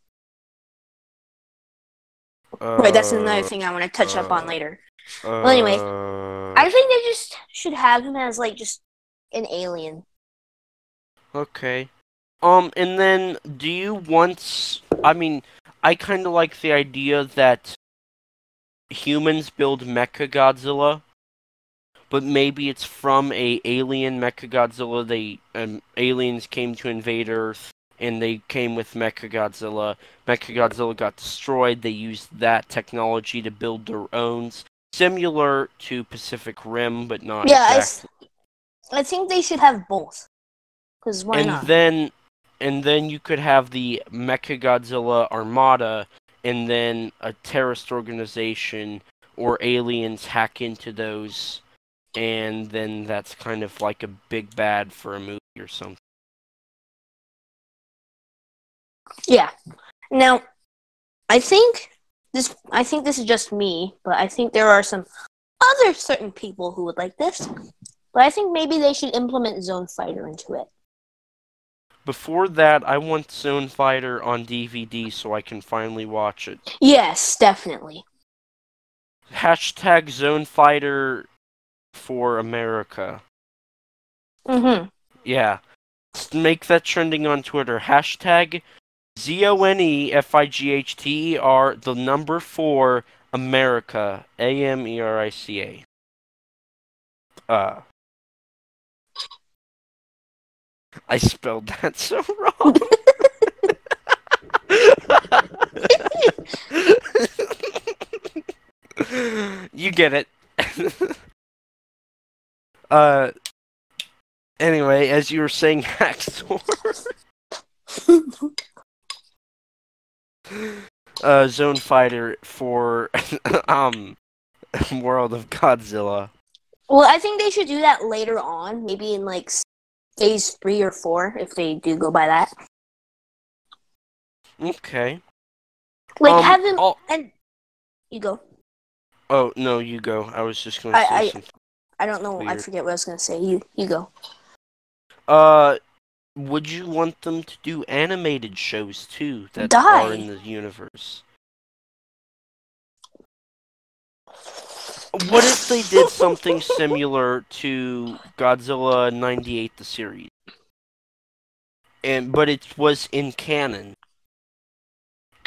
right, that's another Uh, thing I want to touch up on uh, later. Uh, Well, anyway, I think they just should have him as like just an alien. Okay. Um, and then do you want? I mean, I kind of like the idea that humans build Mecha Godzilla, but maybe it's from a alien Mecha Godzilla. They um, aliens came to invade Earth, and they came with Mecha Godzilla. Mecha Godzilla got destroyed. They used that technology to build their own, similar to Pacific Rim, but not Yeah, I, exactly. s- I think they should have both. Because why and not? then and then you could have the Mecha Godzilla Armada and then a terrorist organization or aliens hack into those and then that's kind of like a big bad for a movie or something. Yeah. Now, I think this. I think this is just me, but I think there are some other certain people who would like this. But I think maybe they should implement Zone Fighter into it. Before that, I want Zone Fighter on DVD so I can finally watch it. Yes, definitely. Hashtag Zone Fighter for America. Mm-hmm. Yeah. Let's make that trending on Twitter. Hashtag Z O N E F I G H T E R, the number four, America. A M E R I C A. Uh. I spelled that so wrong. you get it. [LAUGHS] uh. Anyway, as you were saying, Haxor. uh, Zone Fighter for [LAUGHS] um World of Godzilla. Well, I think they should do that later on, maybe in like phase three or four, if they do go by that. Okay. Like Um, oh- and you go. Oh no, you go. I was just gonna I- say I- something. I don't know. I forget what I was gonna say. You you go. Uh, would you want them to do animated shows too that Die. are in the universe? What if they did something similar to Godzilla '98, the series, and but it was in canon?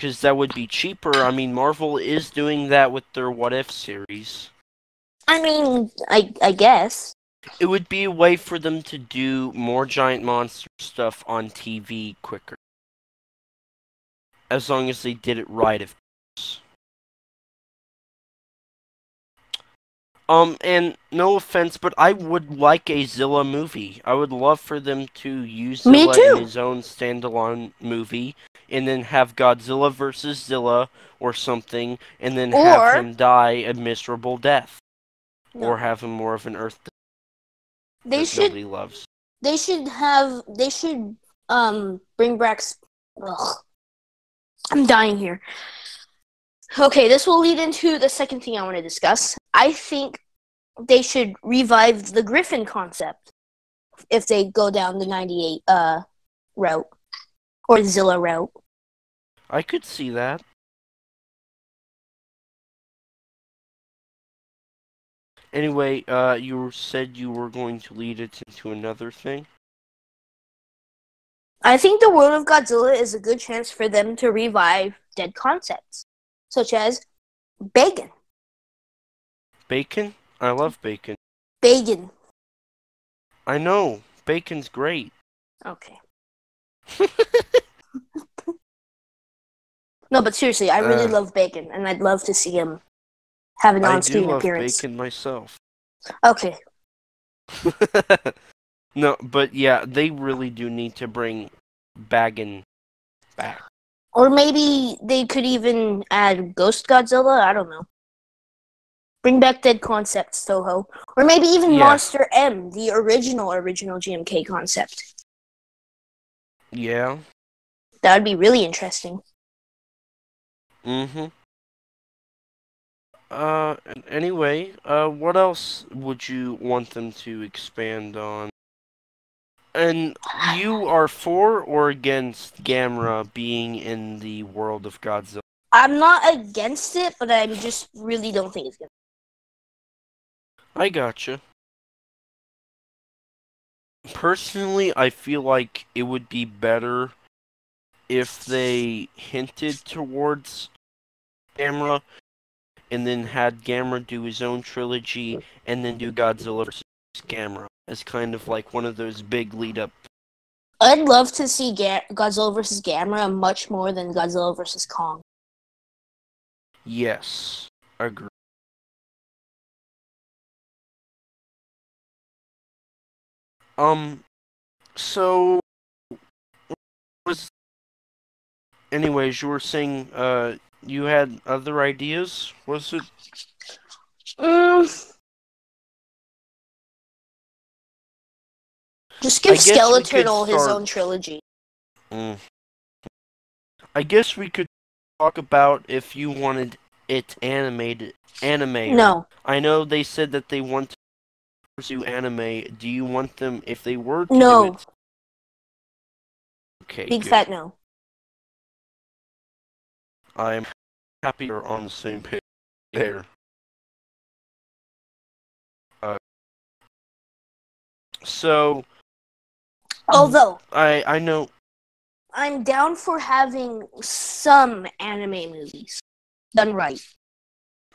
because that would be cheaper. I mean, Marvel is doing that with their What If series. I mean, I I guess. It would be a way for them to do more giant monster stuff on TV quicker. As long as they did it right, of Um, and no offense, but I would like a Zilla movie. I would love for them to use Me Zilla too. in his own standalone movie, and then have Godzilla versus Zilla or something, and then Or- have him die a miserable death, No. or have him more of an Earth they should loves. they should have they should um bring back ugh. i'm dying here okay this will lead into the second thing i want to discuss i think they should revive the griffin concept if they go down the 98 uh route or zilla route I could see that. Anyway, uh, you said you were going to lead it into another thing. i think the world of godzilla is a good chance for them to revive dead concepts such as bacon Bacon? I love bacon. bacon I know. Bacon's great. okay [LAUGHS] No, but seriously, I really Uh. love Bacon, and I'd love to see him have an I do on-screen love appearance. bacon myself. Okay, [LAUGHS] no, but yeah, they really do need to bring Bagan back. or maybe they could even add Ghost Godzilla. I don't know. Bring back dead concepts, Toho, or maybe even Yeah. Monster M, the original original GMK concept. Yeah. That would be really interesting. Mm-hmm. Uh, anyway, uh, what else would you want them to expand on? And you are for or against Gamera being in the world of Godzilla? I'm not against it, but I just really don't think it's gonna. I gotcha. Personally, I feel like it would be better if they hinted towards Gamera and then had Gamera do his own trilogy and then do Godzilla vs. Gamera as kind of like one of those big lead up. I'd love to see Ga- Godzilla versus Gamera much more than Godzilla versus Kong. Yes, agree. Um, so was anyways, you were saying uh you had other ideas? Was it Mm. Just I give guess we could his own trilogy. Mm. I guess we could talk about if you wanted it animated anime. No, I know they said that they want to pursue anime. Do you want them if they were to No. do it? Okay. big good. fat no. I'm happy you're on the same page there. Uh, so Although I I know I'm down for having some anime movies done right.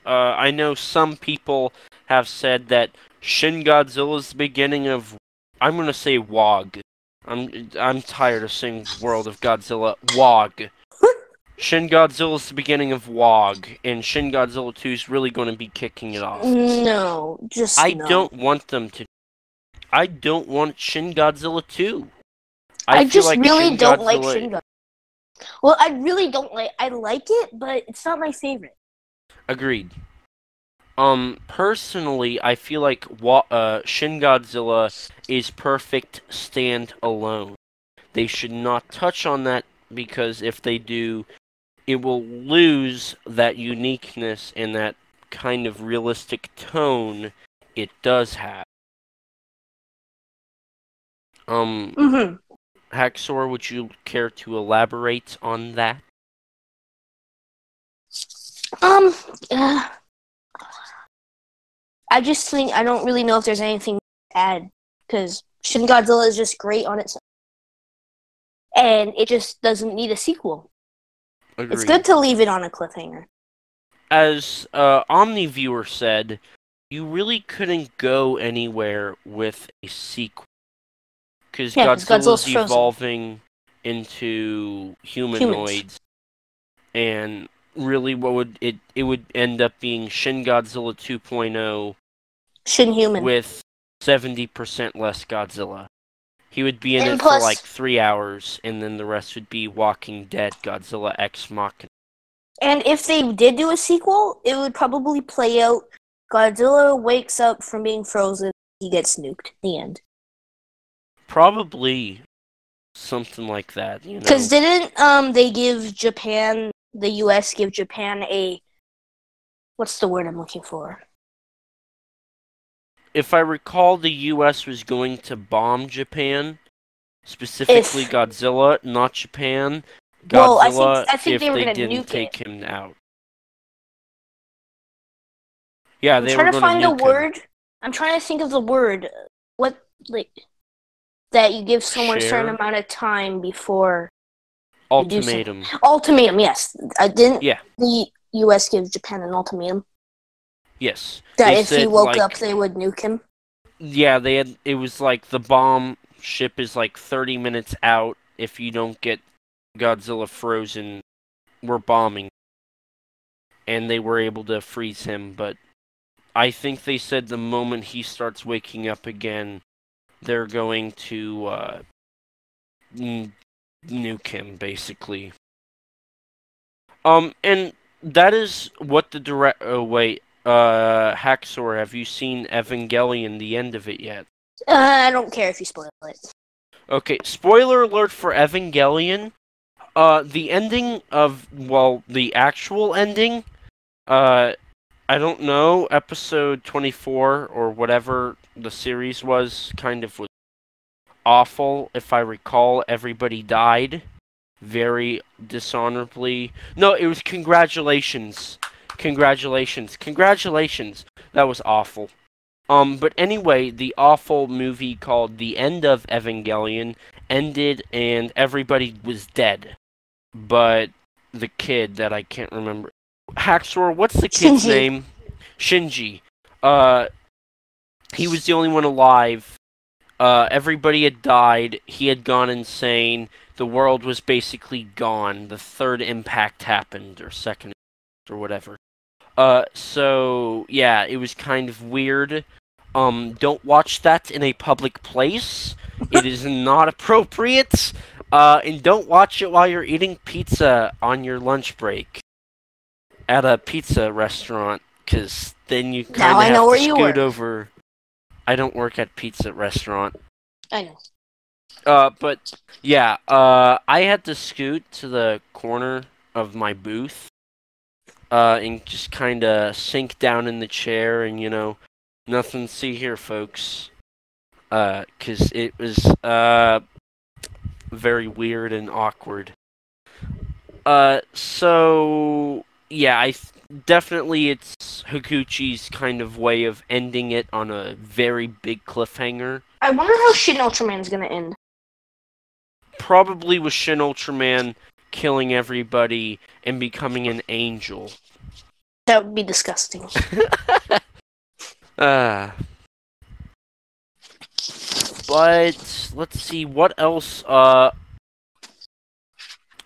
uh, I know some people have said that Shin Godzilla is the beginning of I'm gonna say WOG. I'm I'm tired of saying World of Godzilla WOG. Shin Godzilla is the beginning of WOG, and Shin Godzilla 2 is really going to be kicking it off. No, just I no. don't want them to. I don't want Shin Godzilla 2. I, feel just like really Shin don't like Shin Godzilla. Well, I really don't like. I like it, but it's not my favorite. Agreed. Um, personally, I feel like Wa- uh, Shin Godzilla is perfect stand alone. They should not touch on that because if they do, it will lose that uniqueness and that kind of realistic tone it does have. Um, Mm-hmm. Haxor, would you care to elaborate on that? Um, uh, I just think I don't really know if there's anything to add because Shin Godzilla is just great on its own, and it just doesn't need a sequel. Agreed. It's good to leave it on a cliffhanger. As uh, OmniViewer said, you really couldn't go anywhere with a sequel because Yeah, Godzilla's Godzilla's evolving into humanoids, and really, what would it? It would end up being Shin Godzilla 2.0 Shin Human. with 70% less Godzilla. He would be in And it plus- for like three hours, and then the rest would be Walking Dead Godzilla X Machina. And if they did do a sequel, it would probably play out Godzilla wakes up from being frozen, he gets nuked. The end. Probably something like that, you know. Because didn't um they give Japan the US give Japan a what's the word I'm looking for? If I recall, the U.S. was going to bomb Japan, specifically If- Godzilla, not Japan. Godzilla, Well, I think- I think if they were they didn't nuke take it. him out. Yeah, I'm they trying were to find a nuke him. word. I'm trying to think of the word. What like that you give someone a certain amount of time before. Ultimatum. ultimatum. Yes, I didn't. Yeah. The U.S. give Japan an ultimatum Yes. that They if he woke like- up, they would nuke him. Yeah, they had. It was like the bomb ship is like 30 minutes out. If you don't get Godzilla frozen, we're bombing. And they were able to freeze him, but I think they said the moment he starts waking up again, they're going to uh, n- nuke him, basically. Um, and that is what the direct. Oh wait, uh, Haxor, have you seen Evangelion? The end of it yet? Uh, I don't care if you spoil it. Okay, spoiler alert for Evangelion. Uh, the ending of well, the actual ending. Uh, I don't know. Episode twenty-four or whatever the series was, kind of was awful. If I recall, everybody died very dishonorably. No, it was congratulations, congratulations, congratulations. That was awful. Um, but anyway, the awful movie called The End of Evangelion ended and everybody was dead. But the kid that I can't remember. Haxor, what's the kid's Shinji. name? Shinji. Uh, he was the only one alive. Uh, everybody had died. He had gone insane. The world was basically gone. The third impact happened, or second, or whatever. Uh, so yeah, it was kind of weird. Um, don't watch that in a public place. it is [LAUGHS] not appropriate. Uh, and don't watch it while you're eating pizza on your lunch break at a pizza restaurant, because then you kind Now of I have know to where you scoot work. over. I don't work at pizza restaurant. I know. Uh, but yeah, uh, I had to scoot to the corner of my booth, uh, and just kind of sink down in the chair, and you know, nothing to see here, folks. Uh, cause it was uh very weird and awkward. Uh, so yeah, I th- definitely it's Higuchi's kind of way of ending it on a very big cliffhanger. I wonder how Shin Ultraman's gonna end. probably with Shin Ultraman killing everybody and becoming an angel. That would be disgusting. [LAUGHS] Ah. but let's see what else. Uh.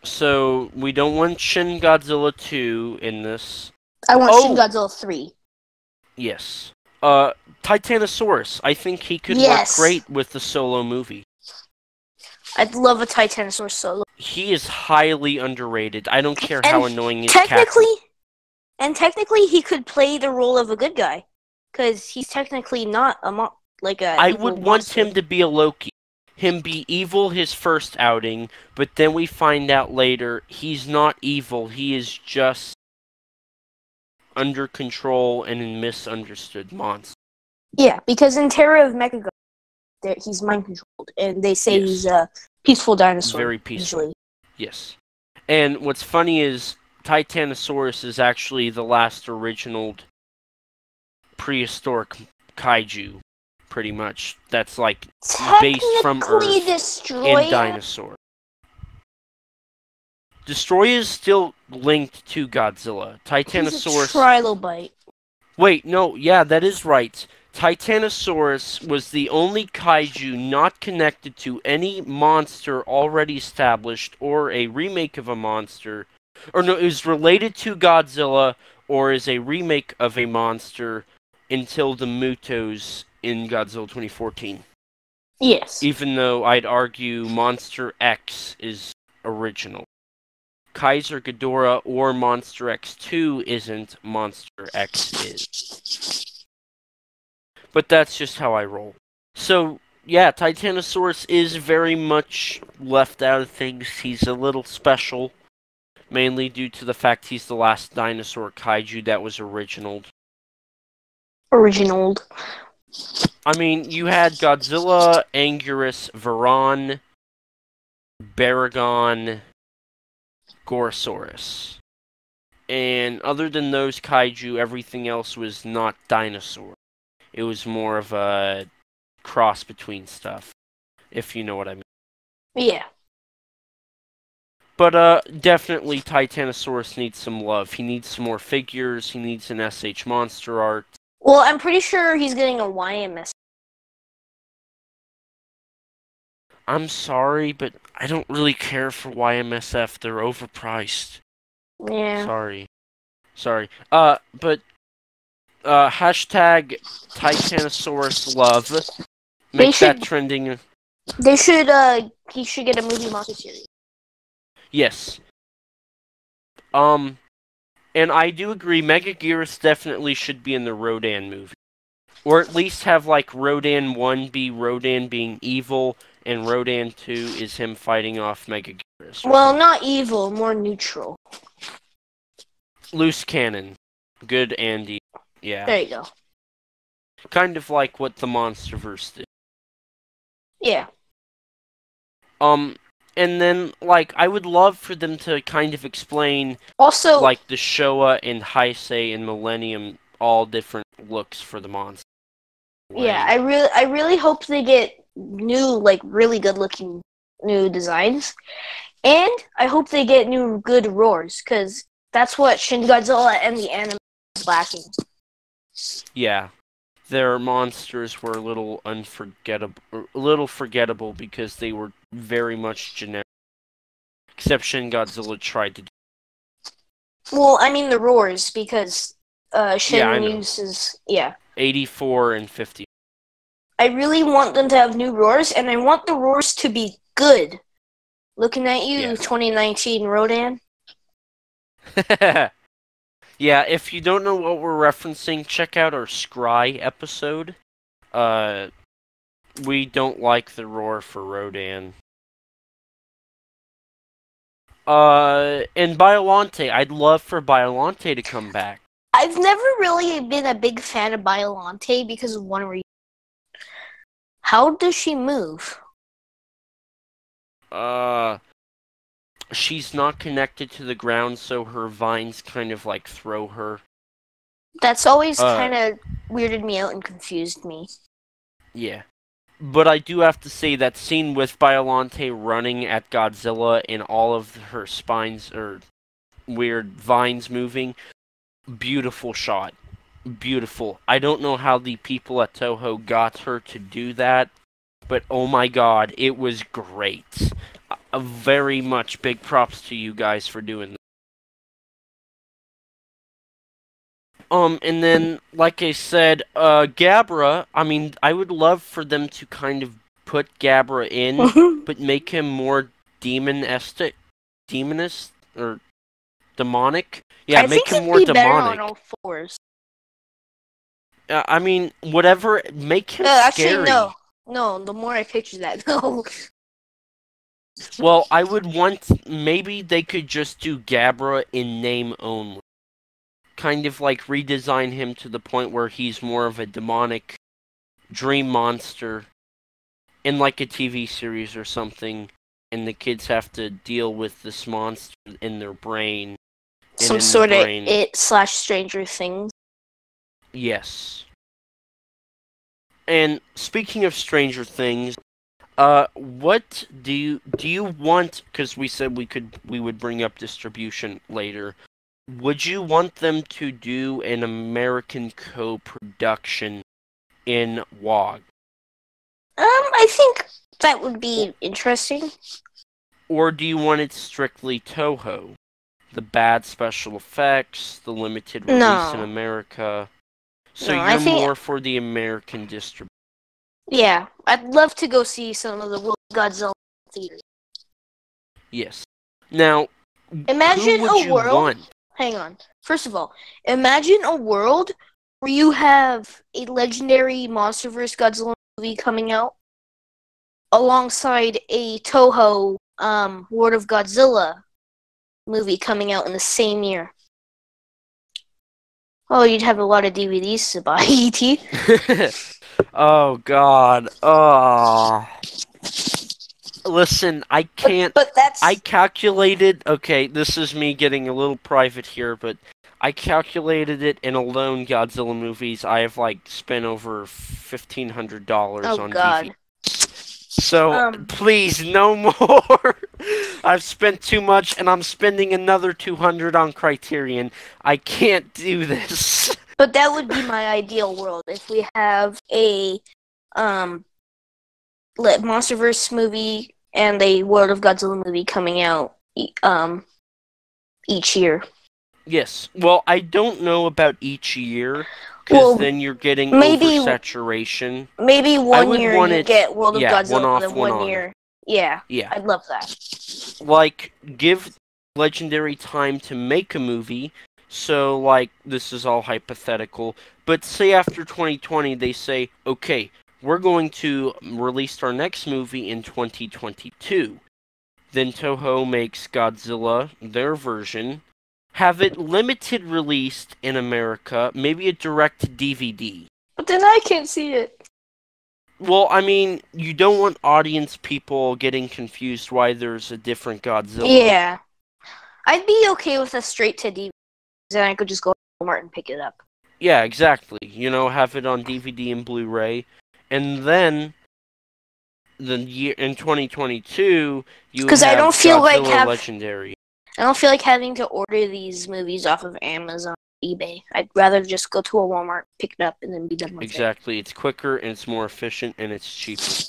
So we don't want Shin Godzilla two in this. I want Oh. Shin Godzilla 3. Yes. Uh, Titanosaurus. I think he could Yes. work great with the solo movie. I'd love a Titanosaurus solo. He is highly underrated. I don't care And how annoying his cat. Technically, and technically, he could play the role of a good guy, because he's technically not a mo- like a. I would want monster. him to be a Loki. Him be evil his first outing, but then we find out later he's not evil. He is just under control and a misunderstood monster. Yeah, because in Terror of Mechagon, there he's mind controlled, and they say Yes. he's a peaceful dinosaur. Very peaceful. Usually. Yes. And what's funny is Titanosaurus is actually the last original prehistoric kaiju, pretty much. That's like Based from Earth destroyed. and dinosaur. Destoroyah is still linked to Godzilla. Titanosaurus. He's a trilobite. Wait, no, yeah, that is right. Titanosaurus was the only kaiju not connected to any monster already established or a remake of a monster. Or no, it was related to Godzilla or is a remake of a monster until the Mutos in Godzilla 2014. Yes. Even though I'd argue Monster X is original. Kaiser Ghidorah or Monster X2 isn't, Monster X is. But that's just how I roll. So, yeah, Titanosaurus is very much left out of things. He's a little special, mainly due to the fact he's the last dinosaur kaiju that was original. Original. I mean, you had Godzilla, Anguirus, Varan, Baragon, Gorosaurus. And other than those kaiju, everything else was not dinosaur. It was more of a cross between stuff, if you know what I mean. Yeah. But uh, definitely Titanosaurus needs some love. He needs some more figures. He needs an SH monster art. Well, I'm pretty sure he's getting a YMS. I'm sorry, but I don't really care for YMSF. They're overpriced. Yeah. Sorry. Sorry. Uh, but uh, hashtag Titanosaurus love. They Make that should- trending. They should. Uh, he should get a movie monster series. Yes. Um, and I do agree. Megaguirus definitely should be in the Rodan movie, or at least have like Rodan one be Rodan being evil, and Rodan two is him fighting off Megaguirus. Well, not evil, more neutral. loose cannon, good Andy. Yeah, There you go. kind of like what the MonsterVerse did. Yeah. Um, and then like I would love for them to kind of explain Also, like the Showa and Heisei and Millennium all different looks for the monster. yeah, I really, I really hope they get new, like, really good looking new designs, and I hope they get new good roars because that's what Shin Godzilla and the anime is lacking. Yeah, their monsters were a little unforgettable, a little forgettable because they were very much generic. Except Shin Godzilla tried to. do Well, I mean the roars because uh, Shin Yeah, uses yeah. 84 and 50. I really want them to have new roars, and I want the roars to be good. Looking at you, Yeah. 2019 Rodan. [LAUGHS] yeah, if you don't know what we're referencing, check out our Scry episode. Uh, we don't like the roar for Rodan. Uh, and Biolante, I'd love for Biolante to come back. I've never really been a big fan of Biolante because of one reason. How does she move? Uh, she's not connected to the ground, so her vines kind of like throw her. That's always Uh, kind of weirded me out and confused me. Yeah. But I do have to say that scene with Biolante running at Godzilla and all of her spines or weird vines moving, beautiful shot. Beautiful. I don't know how the people at Toho got her to do that, but oh my god, it was great. Very much big props to you guys for doing that. Um, and then, like I said, uh, Gabra, I mean, I would love for them to kind of put Gabra in, [LAUGHS] but make him more demon-estic, demonist, or demonic. Yeah, I make him more be better on demonic. all fours. Uh, I mean, whatever, make him Uh, scary. actually, no. No, the more I picture that, [LAUGHS] no. Well, I would want maybe they could just do Gabra in name only. Kind of like redesign him to the point where he's more of a demonic dream monster in like a TV series or something and the kids have to deal with this monster in their brain. Some sort of brain. it slash Stranger Things. Yes. And speaking of Stranger Things, Uh, what do you do you want? Because we said we could we would bring up distribution later. Would you want them to do an American co-production in WOG, Um, I think that would be interesting. or do you want it strictly Toho? The bad special effects, the limited release No. in America. So No, you're more for the American distribution. Yeah, I'd love to go see some of the Godzilla theaters. Yes. Now, Imagine a world. want? Hang on. First of all, imagine a world where you have a legendary monster vs. Godzilla movie coming out alongside a Toho um, World of Godzilla movie coming out in the same year. Oh, you'd have a lot of DVDs to buy, [LAUGHS] ET. [LAUGHS] oh God. Oh. Listen, I can't. But that's I calculated. Okay, this is me getting a little private here, but I calculated it in alone Godzilla movies. I have like spent over fifteen hundred dollars oh on god. DVD. So Um, please, no [LAUGHS] more. I've spent too much, and I'm spending another two hundred on Criterion. I can't do this. [LAUGHS] But that would be my ideal world if we have a um let MonsterVerse movie and a World of Godzilla movie coming out um each year. Yes. Well, I don't know about each year, because Well, then you're getting maybe- oversaturation. Maybe one year you it- get World of yeah, one Godzilla, off, and then one one on. Yeah, Yeah. I'd love that. like give legendary time to make a movie so like this is all hypothetical but say after 2020 they say okay we're going to release our next movie in 2022 then toho makes godzilla their version have it limited released in america maybe a direct dvd But then I can't see it. well i mean you don't want audience people getting confused why there's a different godzilla Yeah. I'd be okay with a straight to DVD. Then I could just go to Walmart and pick it up. Yeah, exactly. You know, have it on DVD and Blu-ray, and then the year in 2022 you 'Cause I don't feel like Godzilla have- Legendary. I don't feel like having to order these movies off of Amazon, eBay. I'd rather just go to a Walmart, pick it up, and then be done with it. Exactly. It's quicker and it's more efficient and it's cheaper.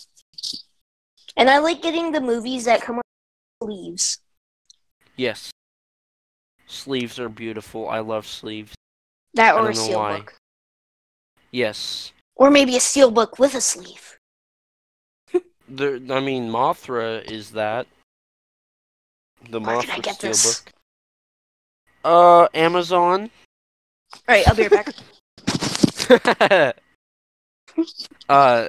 And I like getting the movies that come with sleeves. Yes. Sleeves are beautiful. I love sleeves. That or a why. steelbook. Yes. Or maybe a steelbook with a sleeve. There, I mean, Mothra is that. The Where Mothra can I get this? steelbook. Uh, Amazon. Alright, I'll be right back. [LAUGHS] [LAUGHS] uh,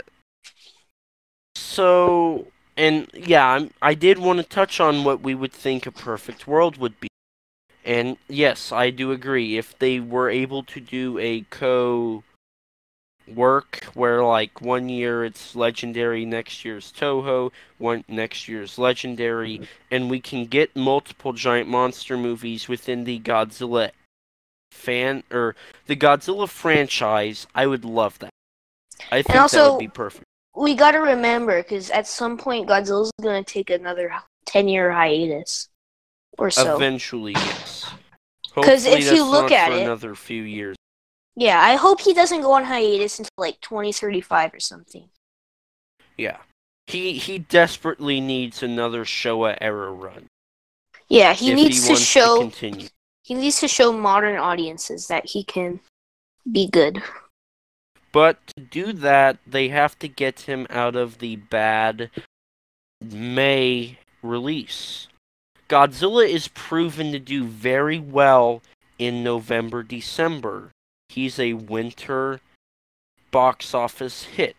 so and yeah, I'm, I did want to touch on what we would think a perfect world would be, and yes, I do agree. If they were able to do a co work where like one year it's legendary, next year's Toho, one next year's legendary, mm-hmm. and we can get multiple giant monster movies within the Godzilla fan or the Godzilla franchise, I would love that. I think that also- would be perfect. we gotta remember, because at some point Godzilla's gonna take another 10 year hiatus. Or so. Eventually, yes. 'Cause Hopefully if you look at for it- another few years. Yeah, I hope he doesn't go on hiatus until like 2035 or something. Yeah. He he desperately needs another Showa era run. Yeah, he needs he to show to he needs to show modern audiences that he can be good. But to do that, they have to get him out of the bad May release. Godzilla is proven to do very well in November, December. He's a winter box office hit.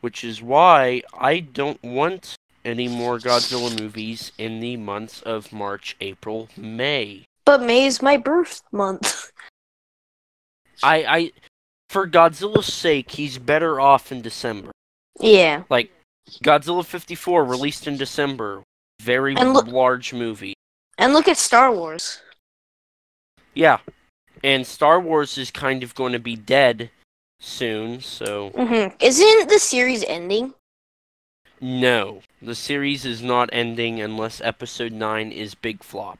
Which is why I don't want any more Godzilla movies in the months of March, April, May. But May is my birth month. [LAUGHS] I, I for Godzilla's sake, he's better off in December. yeah. Like Godzilla 54 released in December. Very look- large movie. And look at Star Wars. Yeah. And Star Wars is kind of going to be dead soon, so hmm Isn't the series ending? No, the series is not ending unless episode 9 is Big Flop.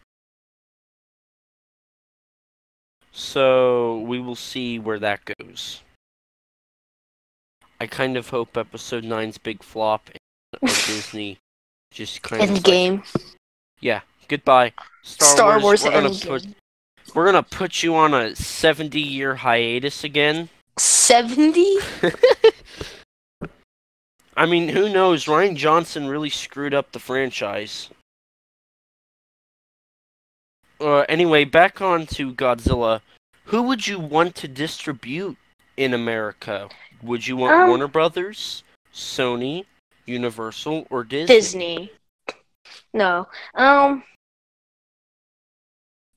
So we will see where that goes. I kind of hope episode 9's Big Flop and [LAUGHS] Disney just kind of End like, game. yeah, goodbye. Star, Star Wars we're gonna Endgame. put we're gonna put you on a 70 year hiatus again. 70? [LAUGHS] I mean, who knows? Rian Johnson really screwed up the franchise. Uh, anyway, back on to Godzilla. Who would you want to distribute in America? Would you want Um, Warner Brothers, Sony, Universal, or Disney? Disney. No. Um.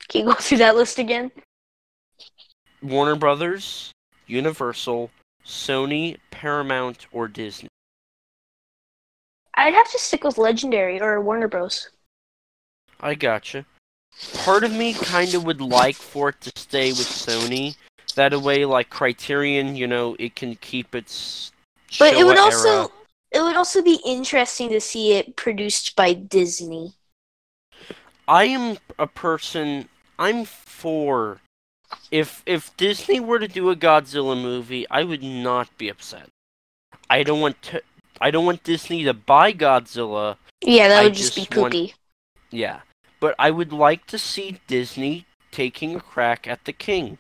Can you go [LAUGHS] through that list again? Warner Brothers, Universal, Sony, Paramount, or Disney? I'd have to stick with Legendary or Warner Bros. I gotcha. Part of me kind of would like for it to stay with Sony. That way, like Criterion, you know, it can keep its. But it would era. also it would also be interesting to see it produced by Disney. I am a person. I'm for. If if Disney were to do a Godzilla movie, I would not be upset. I don't want to. I don't want Disney to buy Godzilla. Yeah, that would just, just be want- poopy. Yeah, but I would like to see Disney taking a crack at the King.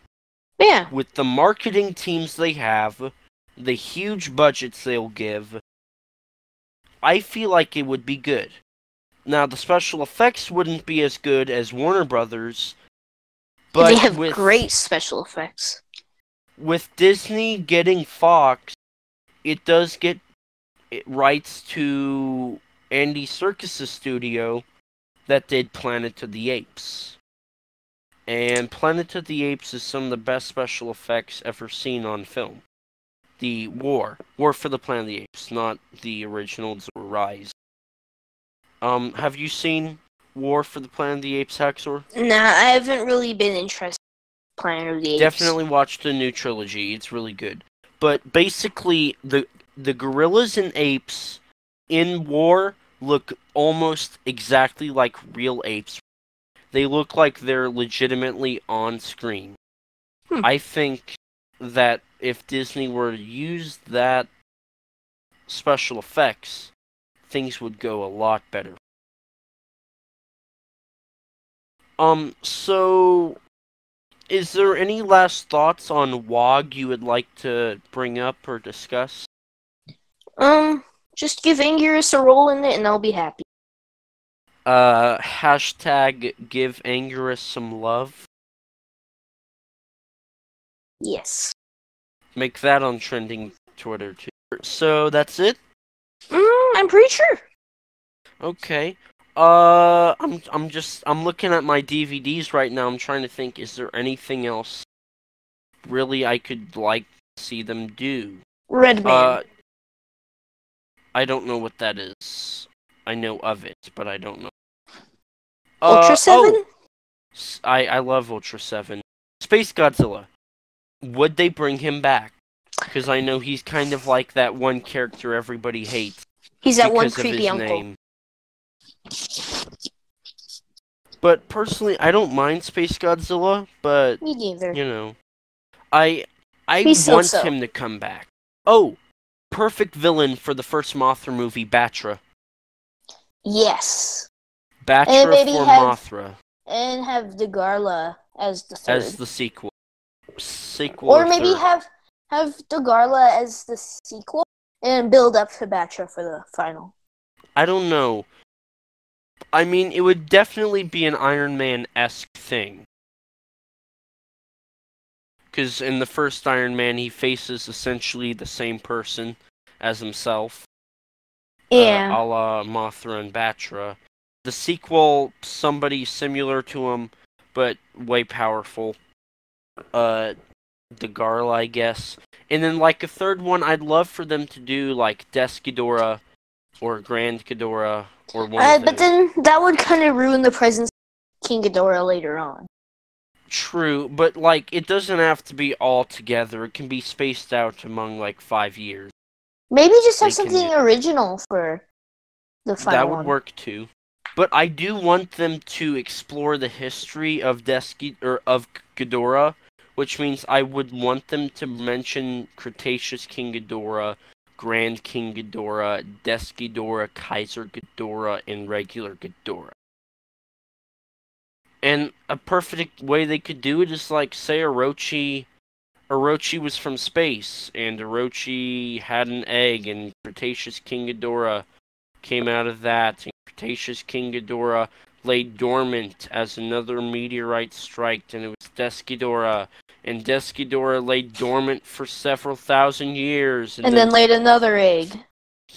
Yeah. with the marketing teams they have, the huge budgets they'll give, I feel like it would be good. Now, the special effects wouldn't be as good as Warner Brothers, but they have with, great special effects. with Disney getting Fox, it does get it rights to Andy Serkis's studio that did Planet of the Apes. And Planet of the Apes is some of the best special effects ever seen on film. The War, War for the Planet of the Apes, not the originals or Rise. Um, have you seen War for the Planet of the Apes, Haxor? Nah, I haven't really been interested in Planet of the Apes. Definitely watch the new trilogy. It's really good. But basically, the the gorillas and apes in war look almost exactly like real apes. They look like they're legitimately on screen. Hmm. I think that if Disney were to use that special effects, things would go a lot better. Um, so is there any last thoughts on WOG you would like to bring up or discuss? Um, just give Anguirus a role in it and I'll be happy. Uh, hashtag give Anguirus some love. Yes. Make that on trending Twitter too. So that's it. Mm, I'm pretty sure. Okay. Uh, I'm I'm just I'm looking at my DVDs right now. I'm trying to think. Is there anything else really I could like see them do? Red Man. Uh, I don't know what that is. I know of it, but I don't know. Ultra Uh, 7? oh, s- I I love Ultra Seven. Space Godzilla. Would they bring him back? Because I know he's kind of like that one character everybody hates He's that one creepy uncle. name. But personally, I don't mind Space Godzilla, but Me neither. you know, I I He's want so-so. him to come back. Oh, perfect villain for the first Mothra movie, Battra. Yes. Battra maybe for have- Mothra And have Dagahra as the third. as the sequel. Sequel or maybe third. have have Dagahra as the sequel and build up to Battra for the final. I don't know. I mean, it would definitely be an Iron Man esque thing. Because in the first Iron Man, he faces essentially the same person as himself. Yeah. Uh, a la Mothra and Battra. The sequel, somebody similar to him, but way powerful. Uh, the Garl, I guess. And then, like, a third one, I'd love for them to do, like, Death Ghidorah or Grand Ghidorah or one Uh, but then that would kind of ruin the presence of King Ghidorah later on. True, but, like, it doesn't have to be all together. It can be spaced out among, like, five years. Maybe just have They something do- original for The final that would one. work too. But I do want them to explore the history of Deski or of Ghidorah, which means I would want them to mention Cretaceous King Ghidorah, Grand King Ghidorah, Desghidorah, Kaiser Ghidorah, and regular Ghidorah. And a perfect way they could do it is like say Orochi Orochi was from space and Orochi had an egg and Cretaceous King Ghidorah came out of that and Cretaceous King Ghidorah lay dormant as another meteorite struck and it was Desghidorah and Desghidorah lay dormant for several thousand years and then laid another egg.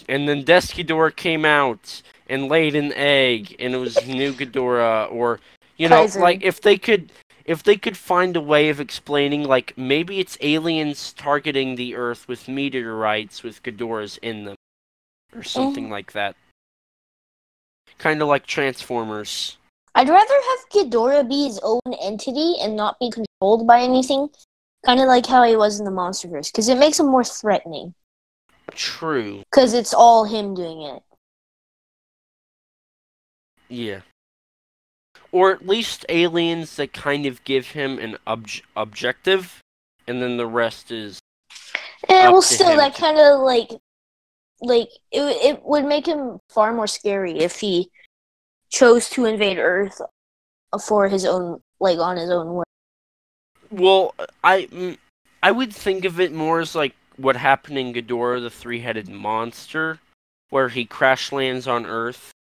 and then Desghidorah came out and laid an egg, and it was New Ghidorah, or you know, Kaiser. like if they could, if they could find a way of explaining, like maybe it's aliens targeting the Earth with meteorites with Ghidorahs in them, or something Mm. like that. Kind of like Transformers. I'd rather have Ghidorah be his own entity and not be controlled by anything. Kind of like how he was in the MonsterVerse, because it makes him more threatening. True. Because it's all him doing it. Yeah. Or at least aliens that kind of give him an obj- objective, and then the rest is And Up well, still, that kind of like, like it, it would make him far more scary if he chose to invade Earth for his own, like on his own way. Well, I mm, I would think of it more as like what happened in Ghidorah, the three-headed monster, where he crash lands on Earth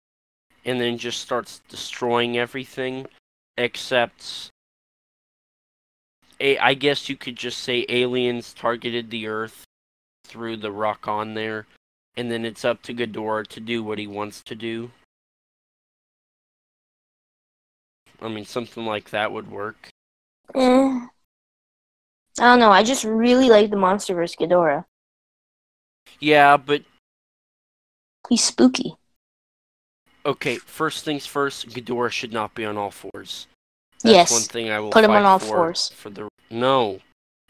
and then just starts destroying everything, except I guess you could just say aliens targeted the Earth through the rock on there, and then it's up to Ghidorah to do what he wants to do. I mean, something like that would work. Eh. I don't know. I just really like the MonsterVerse Ghidorah. Yeah, but He's spooky. Okay, first things first, Ghidorah should not be on all fours. That's yes. one thing I will Put him on all for, fours. For the no,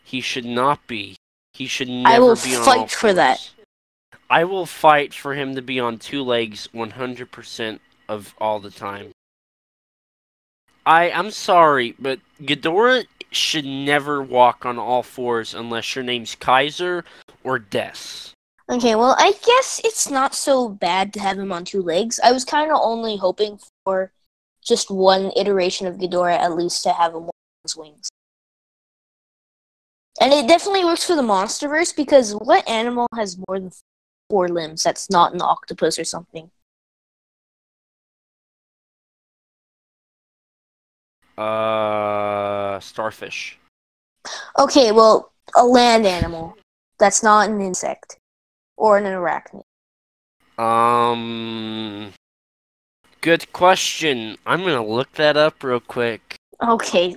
he should not be. He should never be. I will fight for that. I will fight for him to be on two legs 100% of all the time. I I'm sorry, but Ghidorah should never walk on all fours unless your name's Kaiser or Des. Okay, well, I guess it's not so bad to have him on two legs. I was kind of only hoping for just one iteration of Ghidorah at least to have him on his wings. And it definitely works for the MonsterVerse because what animal has more than four limbs that's not an octopus or something? Uh, starfish. Okay, well, a land animal that's not an insect or an arachnid. Um, good question. I'm gonna look that up real quick. Okay,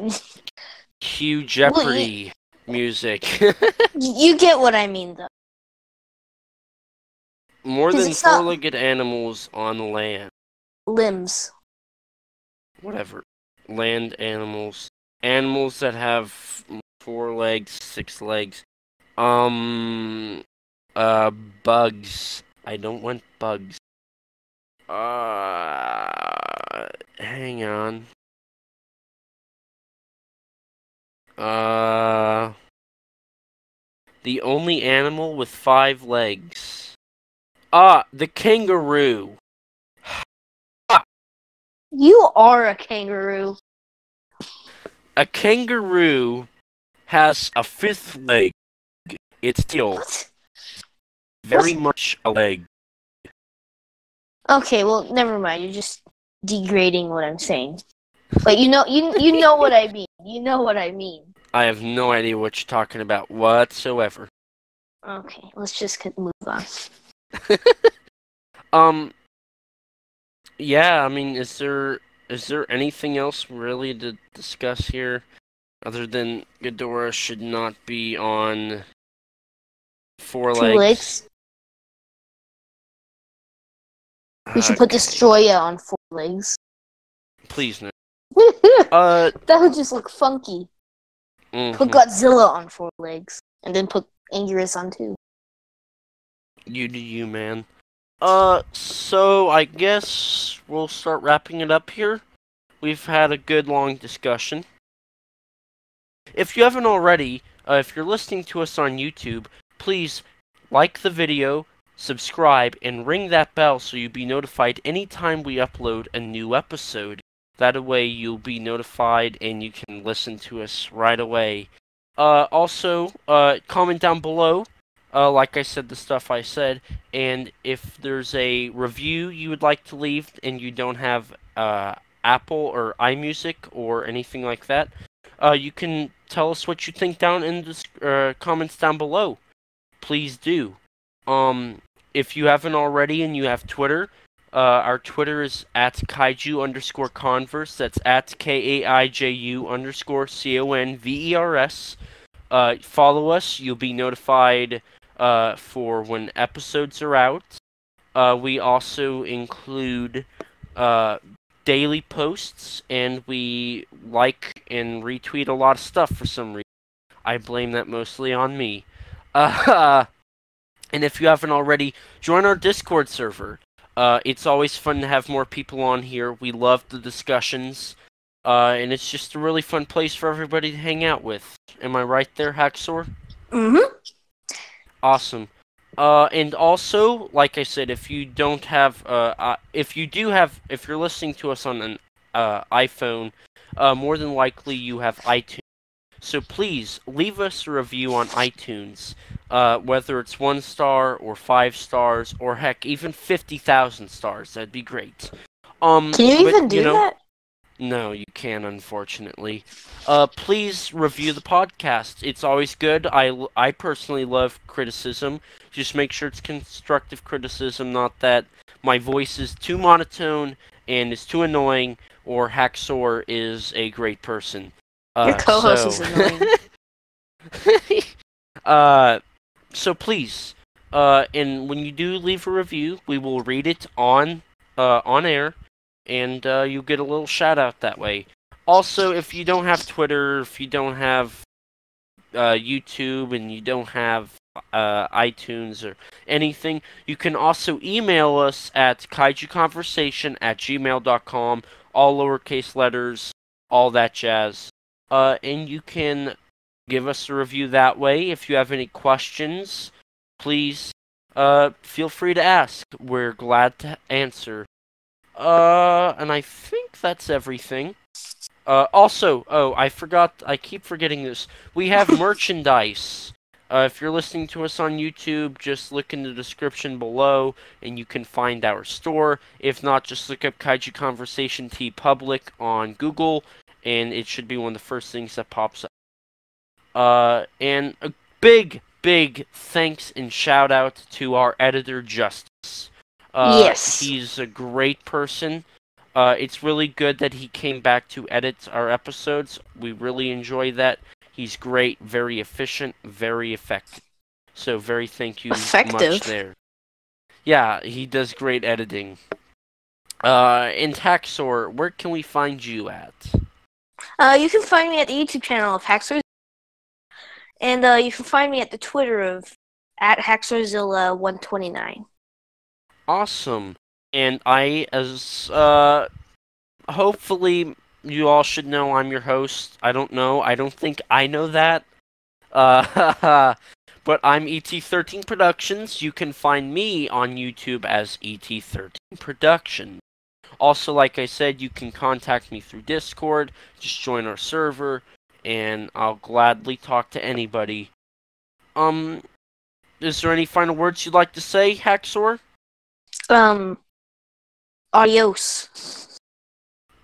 Cue Jeopardy music. [LAUGHS] you get what I mean, though. More than it's not- four-legged animals on land. Limbs. Whatever. Land animals. Animals that have four legs, six legs. Um, uh, bugs. I don't want bugs. Uh, hang on. Uh, the only animal with five legs. Ah, the kangaroo. You are a kangaroo. A kangaroo has a fifth leg. It's still What? very much a leg. Okay, well, never mind. You're just degrading what I'm saying. But you know, you you know what I mean. You know what I mean. I have no idea what you're talking about whatsoever. Okay, let's just move on. [LAUGHS] Um. Yeah, I mean, is there is there anything else really to discuss here, other than Ghidorah should not be on four Two legs? legs. We should put Okay, Destoroyah on four legs. Please no. [LAUGHS] uh, that Uh. would just look funky. mhm. Put Godzilla on four legs, and then put Anguirus on two. You do you, man. Uh, so I guess we'll start wrapping it up here. We've had a good long discussion. If you haven't already, uh, if you're listening to us on YouTube, please like the video, subscribe, and ring that bell so you'll be notified anytime we upload a new episode. That way you'll be notified and you can listen to us right away. Uh, also, uh, comment down below, uh, like I said, the stuff I said, and if there's a review you would like to leave and you don't have uh, Apple or iMusic or anything like that, uh, you can tell us what you think down in the uh, comments down below. Please do. Um, if you haven't already and you have Twitter, uh, our Twitter is at kaiju underscore converse. That's at K A I J U underscore C O N V E R S. Uh, follow us. You'll be notified uh, for when episodes are out. Uh, we also include uh, daily posts, and we like and retweet a lot of stuff for some reason. I blame that mostly on me. Uh, [LAUGHS] and if you haven't already, join our Discord server. Uh, it's always fun to have more people on here. We love the discussions. Uh, and it's just a really fun place for everybody to hang out with. Am I right there, Haxor? Mm-hmm. Awesome. Uh, and also, like I said, if you don't have, uh, uh, if you do have, if you're listening to us on an uh, iPhone, uh, more than likely you have iTunes. So please leave us a review on iTunes, uh, whether it's one star or five stars or heck, even fifty thousand stars. That'd be great. Um, Can you but, even do know, that? No, you can, unfortunately. Uh, please review the podcast. It's always good. I, I personally love criticism. Just make sure it's constructive criticism, not that my voice is too monotone and is too annoying, or Haxor is a great person. Uh, Your co-host so... is annoying. [LAUGHS] uh, so please, uh, and when you do leave a review, we will read it on uh, on air, and uh, you get a little shout out that way. Also, if you don't have Twitter, if you don't have uh, YouTube, and you don't have uh, iTunes or anything, you can also email us at kaijuconversation at gmail.com, all lowercase letters, all that jazz. Uh, and you can give us a review that way. If you have any questions, please uh, feel free to ask. We're glad to answer. Uh, and I think that's everything. Uh, also, oh, I forgot. I keep forgetting this. We have [LAUGHS] merchandise. Uh, if you're listening to us on YouTube, just look in the description below and you can find our store. If not, just look up Kaiju Conversation T TeePublic on Google and it should be one of the first things that pops up. Uh, and a big, big thanks and shout out to our editor, Justice. Uh, Yes. He's a great person. Uh, it's really good that he came back to edit our episodes. We really enjoy that. He's great, very efficient, very effective. So, very thank you much Effective? there. Yeah, he does great editing. Uh, and Haxor, where can we find you at? Uh, you can find me at the YouTube channel of Haxor, and uh, you can find me at the Twitter of at Haxorzilla129. Awesome. And I, as, uh, hopefully you all should know I'm your host. I don't know. I don't think I know that. [LAUGHS] Uh, [LAUGHS] but I'm ET13 Productions. You can find me on YouTube as ET13 Productions. Also, like I said, you can contact me through Discord. Just join our server, and I'll gladly talk to anybody. Um, is there any final words you'd like to say, Haxor? Um, adios.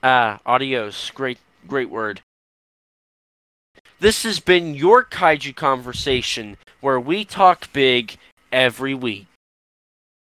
Ah, adios. Great, great word. This has been your Kaiju Conversation, where we talk big every week.